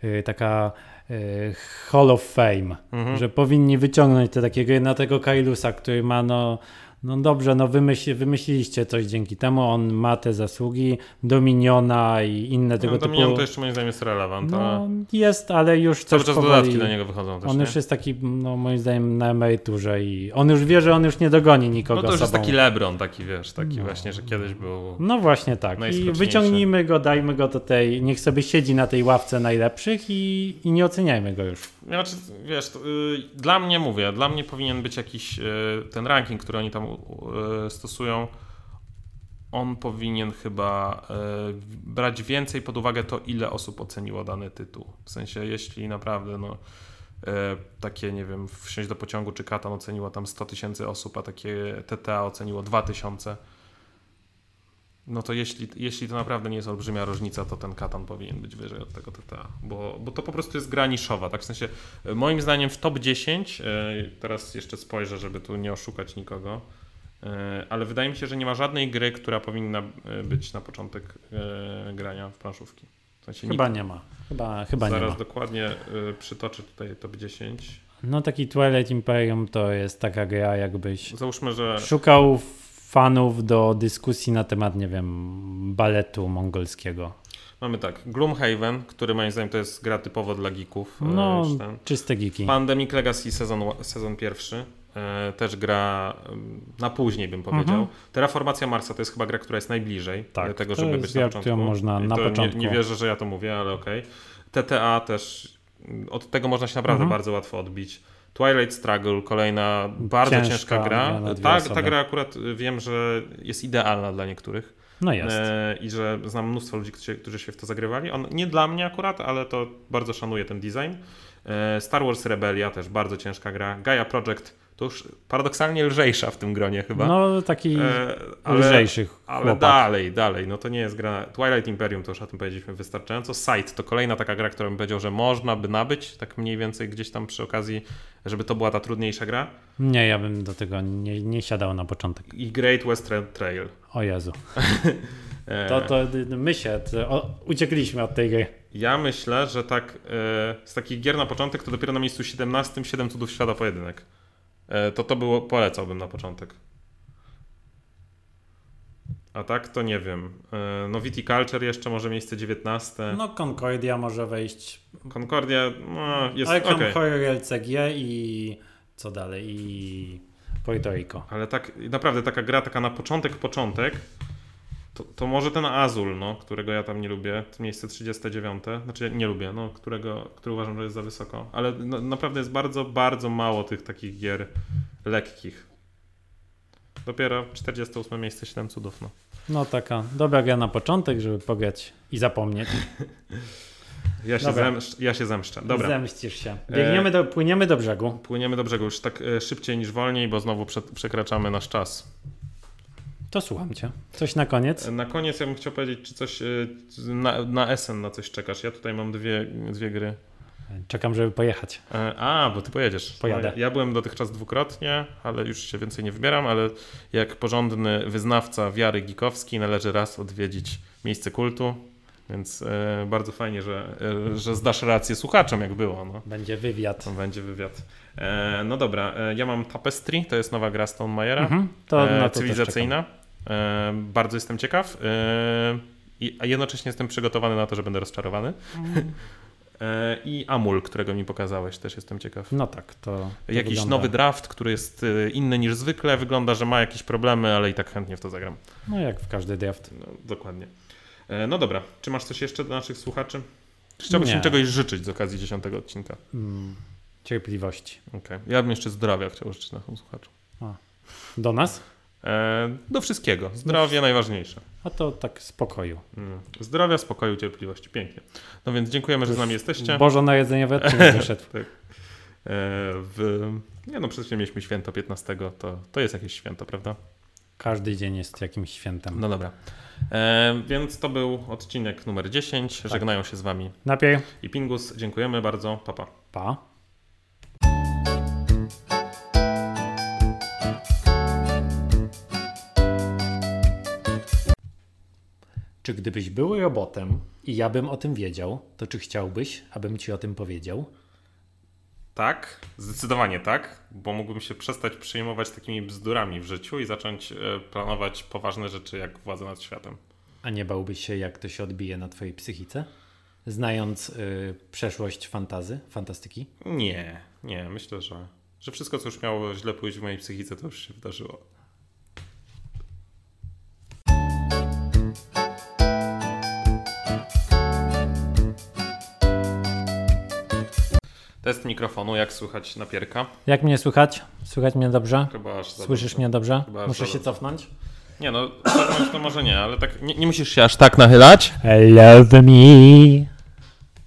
y, taka y, Hall of Fame, Mhm. że powinni wyciągnąć te takie gry na tego Kailusa, który ma no. No dobrze, no wymyśl, wymyśliliście coś dzięki temu, on ma te zasługi, Dominiona i inne tego No, typu. Dominion to jeszcze moim zdaniem jest relevant, ale No jest, ale już cały czas powoli... dodatki na niego wychodzą też, On nie? już jest taki, no moim zdaniem, na emeryturze i on już wie, że on już nie dogoni nikogo No to już jest sobą. taki Lebron, taki wiesz, taki No. właśnie, że kiedyś był... No właśnie tak. I wyciągnijmy go, dajmy go do tej, niech sobie siedzi na tej ławce najlepszych i, i nie oceniajmy go już. Znaczy, wiesz, to, y, dla mnie mówię, dla mnie powinien być jakiś y, ten ranking, który oni tam y, stosują. on powinien chyba e, brać więcej pod uwagę to, ile osób oceniło dany tytuł. W sensie, jeśli naprawdę, no, takie, nie wiem, wsiąść do pociągu czy Katan oceniło tam 100 tysięcy osób, a takie TTA oceniło 2000, no to jeśli, jeśli to naprawdę nie jest olbrzymia różnica, to ten Katan powinien być wyżej od tego TTA, bo, bo to po prostu jest gra niszowa, tak w sensie, e, moim zdaniem w top 10, e, teraz jeszcze spojrzę, żeby tu nie oszukać nikogo, e, ale wydaje mi się, że nie ma żadnej gry, która powinna być na początek grania w planszówki. W sensie Chyba nie ma. Chyba, chyba nie Zaraz ma. dokładnie przytoczę tutaj top 10. No taki Twilight Imperium to jest taka gra, jakbyś Załóżmy, że szukał fanów do dyskusji na temat, nie wiem, baletu mongolskiego. mamy tak, Gloomhaven, który moim zdaniem to jest gra typowo dla geeków. e, No, ten. czyste geeki. Pandemic Legacy sezon, sezon pierwszy. E, też gra na później bym powiedział. Mhm. Terraformacja Marsa to jest chyba gra, która jest najbliżej Tak, e, tego, żeby jest być na początku. można na to początku. Nie, nie wierzę, że ja to mówię, ale okej. TTA też, mm, od tego można się naprawdę Mhm. bardzo łatwo odbić. Twilight Struggle, kolejna bardzo ciężka, Ciężka gra. dwie Ta, ta gra akurat y, wiem, że jest idealna dla niektórych. No jest. E, I że znam mnóstwo ludzi, którzy, się w to zagrywali. On, nie dla mnie akurat, ale to bardzo szanuję ten design. E, Star Wars Rebellia też bardzo ciężka gra. Gaia Project to już paradoksalnie lżejsza w tym gronie chyba. No taki E, ale, lżejszych ale chłopak. dalej, dalej, no to nie jest gra. Twilight Imperium to już o tym powiedzieliśmy wystarczająco. Sight to kolejna taka gra, którą bym powiedział, że można by nabyć, tak mniej więcej gdzieś tam przy okazji, żeby to była ta trudniejsza gra. Nie, ja bym do tego nie, nie siadał na początek. I Great Western Trail. O Jezu. E, To, to my się to, o, uciekliśmy od tej gry. Ja myślę, że tak e, z takich gier na początek to dopiero na miejscu 17 7 cudów świata pojedynek. E, to to było, polecałbym na początek. A tak to nie wiem. E, no Viticulture jeszcze może miejsce 19. No Concordia może wejść. Concordia no, jest Arkham okej. Horror LCG i co dalej? I Puerto Rico. Ale tak naprawdę taka gra, taka na początek, początek, to, to może ten Azul, no, którego ja tam nie lubię, to miejsce 39, znaczy nie lubię, no, którego, który uważam, że jest za wysoko, ale no, naprawdę jest bardzo, bardzo mało tych takich gier lekkich. Dopiero 48 miejsce 7 cudów, no. No taka dobra gra na początek, żeby pograć i zapomnieć. Ja się, Dobra. zemszczę, ja się zemszczę. Dobra, Zemścisz się. Biegniemy do, płyniemy do brzegu. płyniemy do brzegu już tak e, szybciej niż wolniej, bo znowu prze, przekraczamy nasz czas. To słucham cię. Coś na koniec? Na koniec ja bym chciał powiedzieć, czy coś e, na, na Essen na coś czekasz. Ja tutaj mam dwie, dwie gry. Czekam, żeby pojechać. E, A, bo ty pojedziesz. Pojadę. No, Ja byłem dotychczas dwukrotnie, ale już się więcej nie wybieram, ale jak porządny wyznawca wiary geekowski należy raz odwiedzić miejsce kultu, więc e, bardzo fajnie, że, że zdasz rację słuchaczom, jak było. No. Będzie wywiad. Będzie wywiad. No dobra, ja mam Tapestry, to jest nowa gra Stone Mayera, Mhm, to e, cywilizacyjna. E, bardzo jestem ciekaw, e, a jednocześnie jestem przygotowany na to, że będę rozczarowany. czekam. E, I Amul, którego mi pokazałeś, też jestem ciekaw. No tak, to. to Jakiś wygląda- nowy draft, który jest inny niż zwykle, wygląda, że ma jakieś problemy, ale i tak chętnie w to zagram. No jak w każdy draft. No, dokładnie. No dobra, czy masz coś jeszcze dla naszych słuchaczy? Czy Chciałbyś im czegoś życzyć z okazji dziesiątego odcinka? Mm, cierpliwości. Okej. Ja bym jeszcze zdrowia chciał życzyć naszym słuchaczom. Do nas? E, do wszystkiego. Zdrowie najważniejsze. A to tak spokoju. Mm. Zdrowia, spokoju, cierpliwości. Pięknie. No więc dziękujemy, że z nami jesteście. Bożonarodzeniowy odcinek wyszedł. E, w... Nie no, przed chwilą mieliśmy święto 15, to, to jest jakieś święto, prawda? Każdy dzień jest jakimś świętem. No dobra. E, więc to był odcinek numer 10. Tak. Żegnają się z wami Najpierw i Pingus. Dziękujemy bardzo. Papa. pa. Czy gdybyś był robotem i ja bym o tym wiedział, to czy chciałbyś, abym ci o tym powiedział? Tak, zdecydowanie tak, bo mógłbym się przestać przejmować takimi bzdurami w życiu i zacząć e, planować poważne rzeczy jak władza nad światem. A nie bałbyś się, jak to się odbije na twojej psychice? Znając y, przeszłość fantazy, fantastyki? Nie, nie, myślę, że, że wszystko, co już miało źle pójść w mojej psychice, to już się wydarzyło. Test mikrofonu, jak słychać napierka? Jak mnie słychać? Słychać mnie dobrze? Chyba aż Słyszysz dobrze. mnie dobrze? Chyba Muszę się dobrze. cofnąć. Nie no, mówiąc, to może nie, ale tak nie, nie musisz się aż tak nachylać. Love me.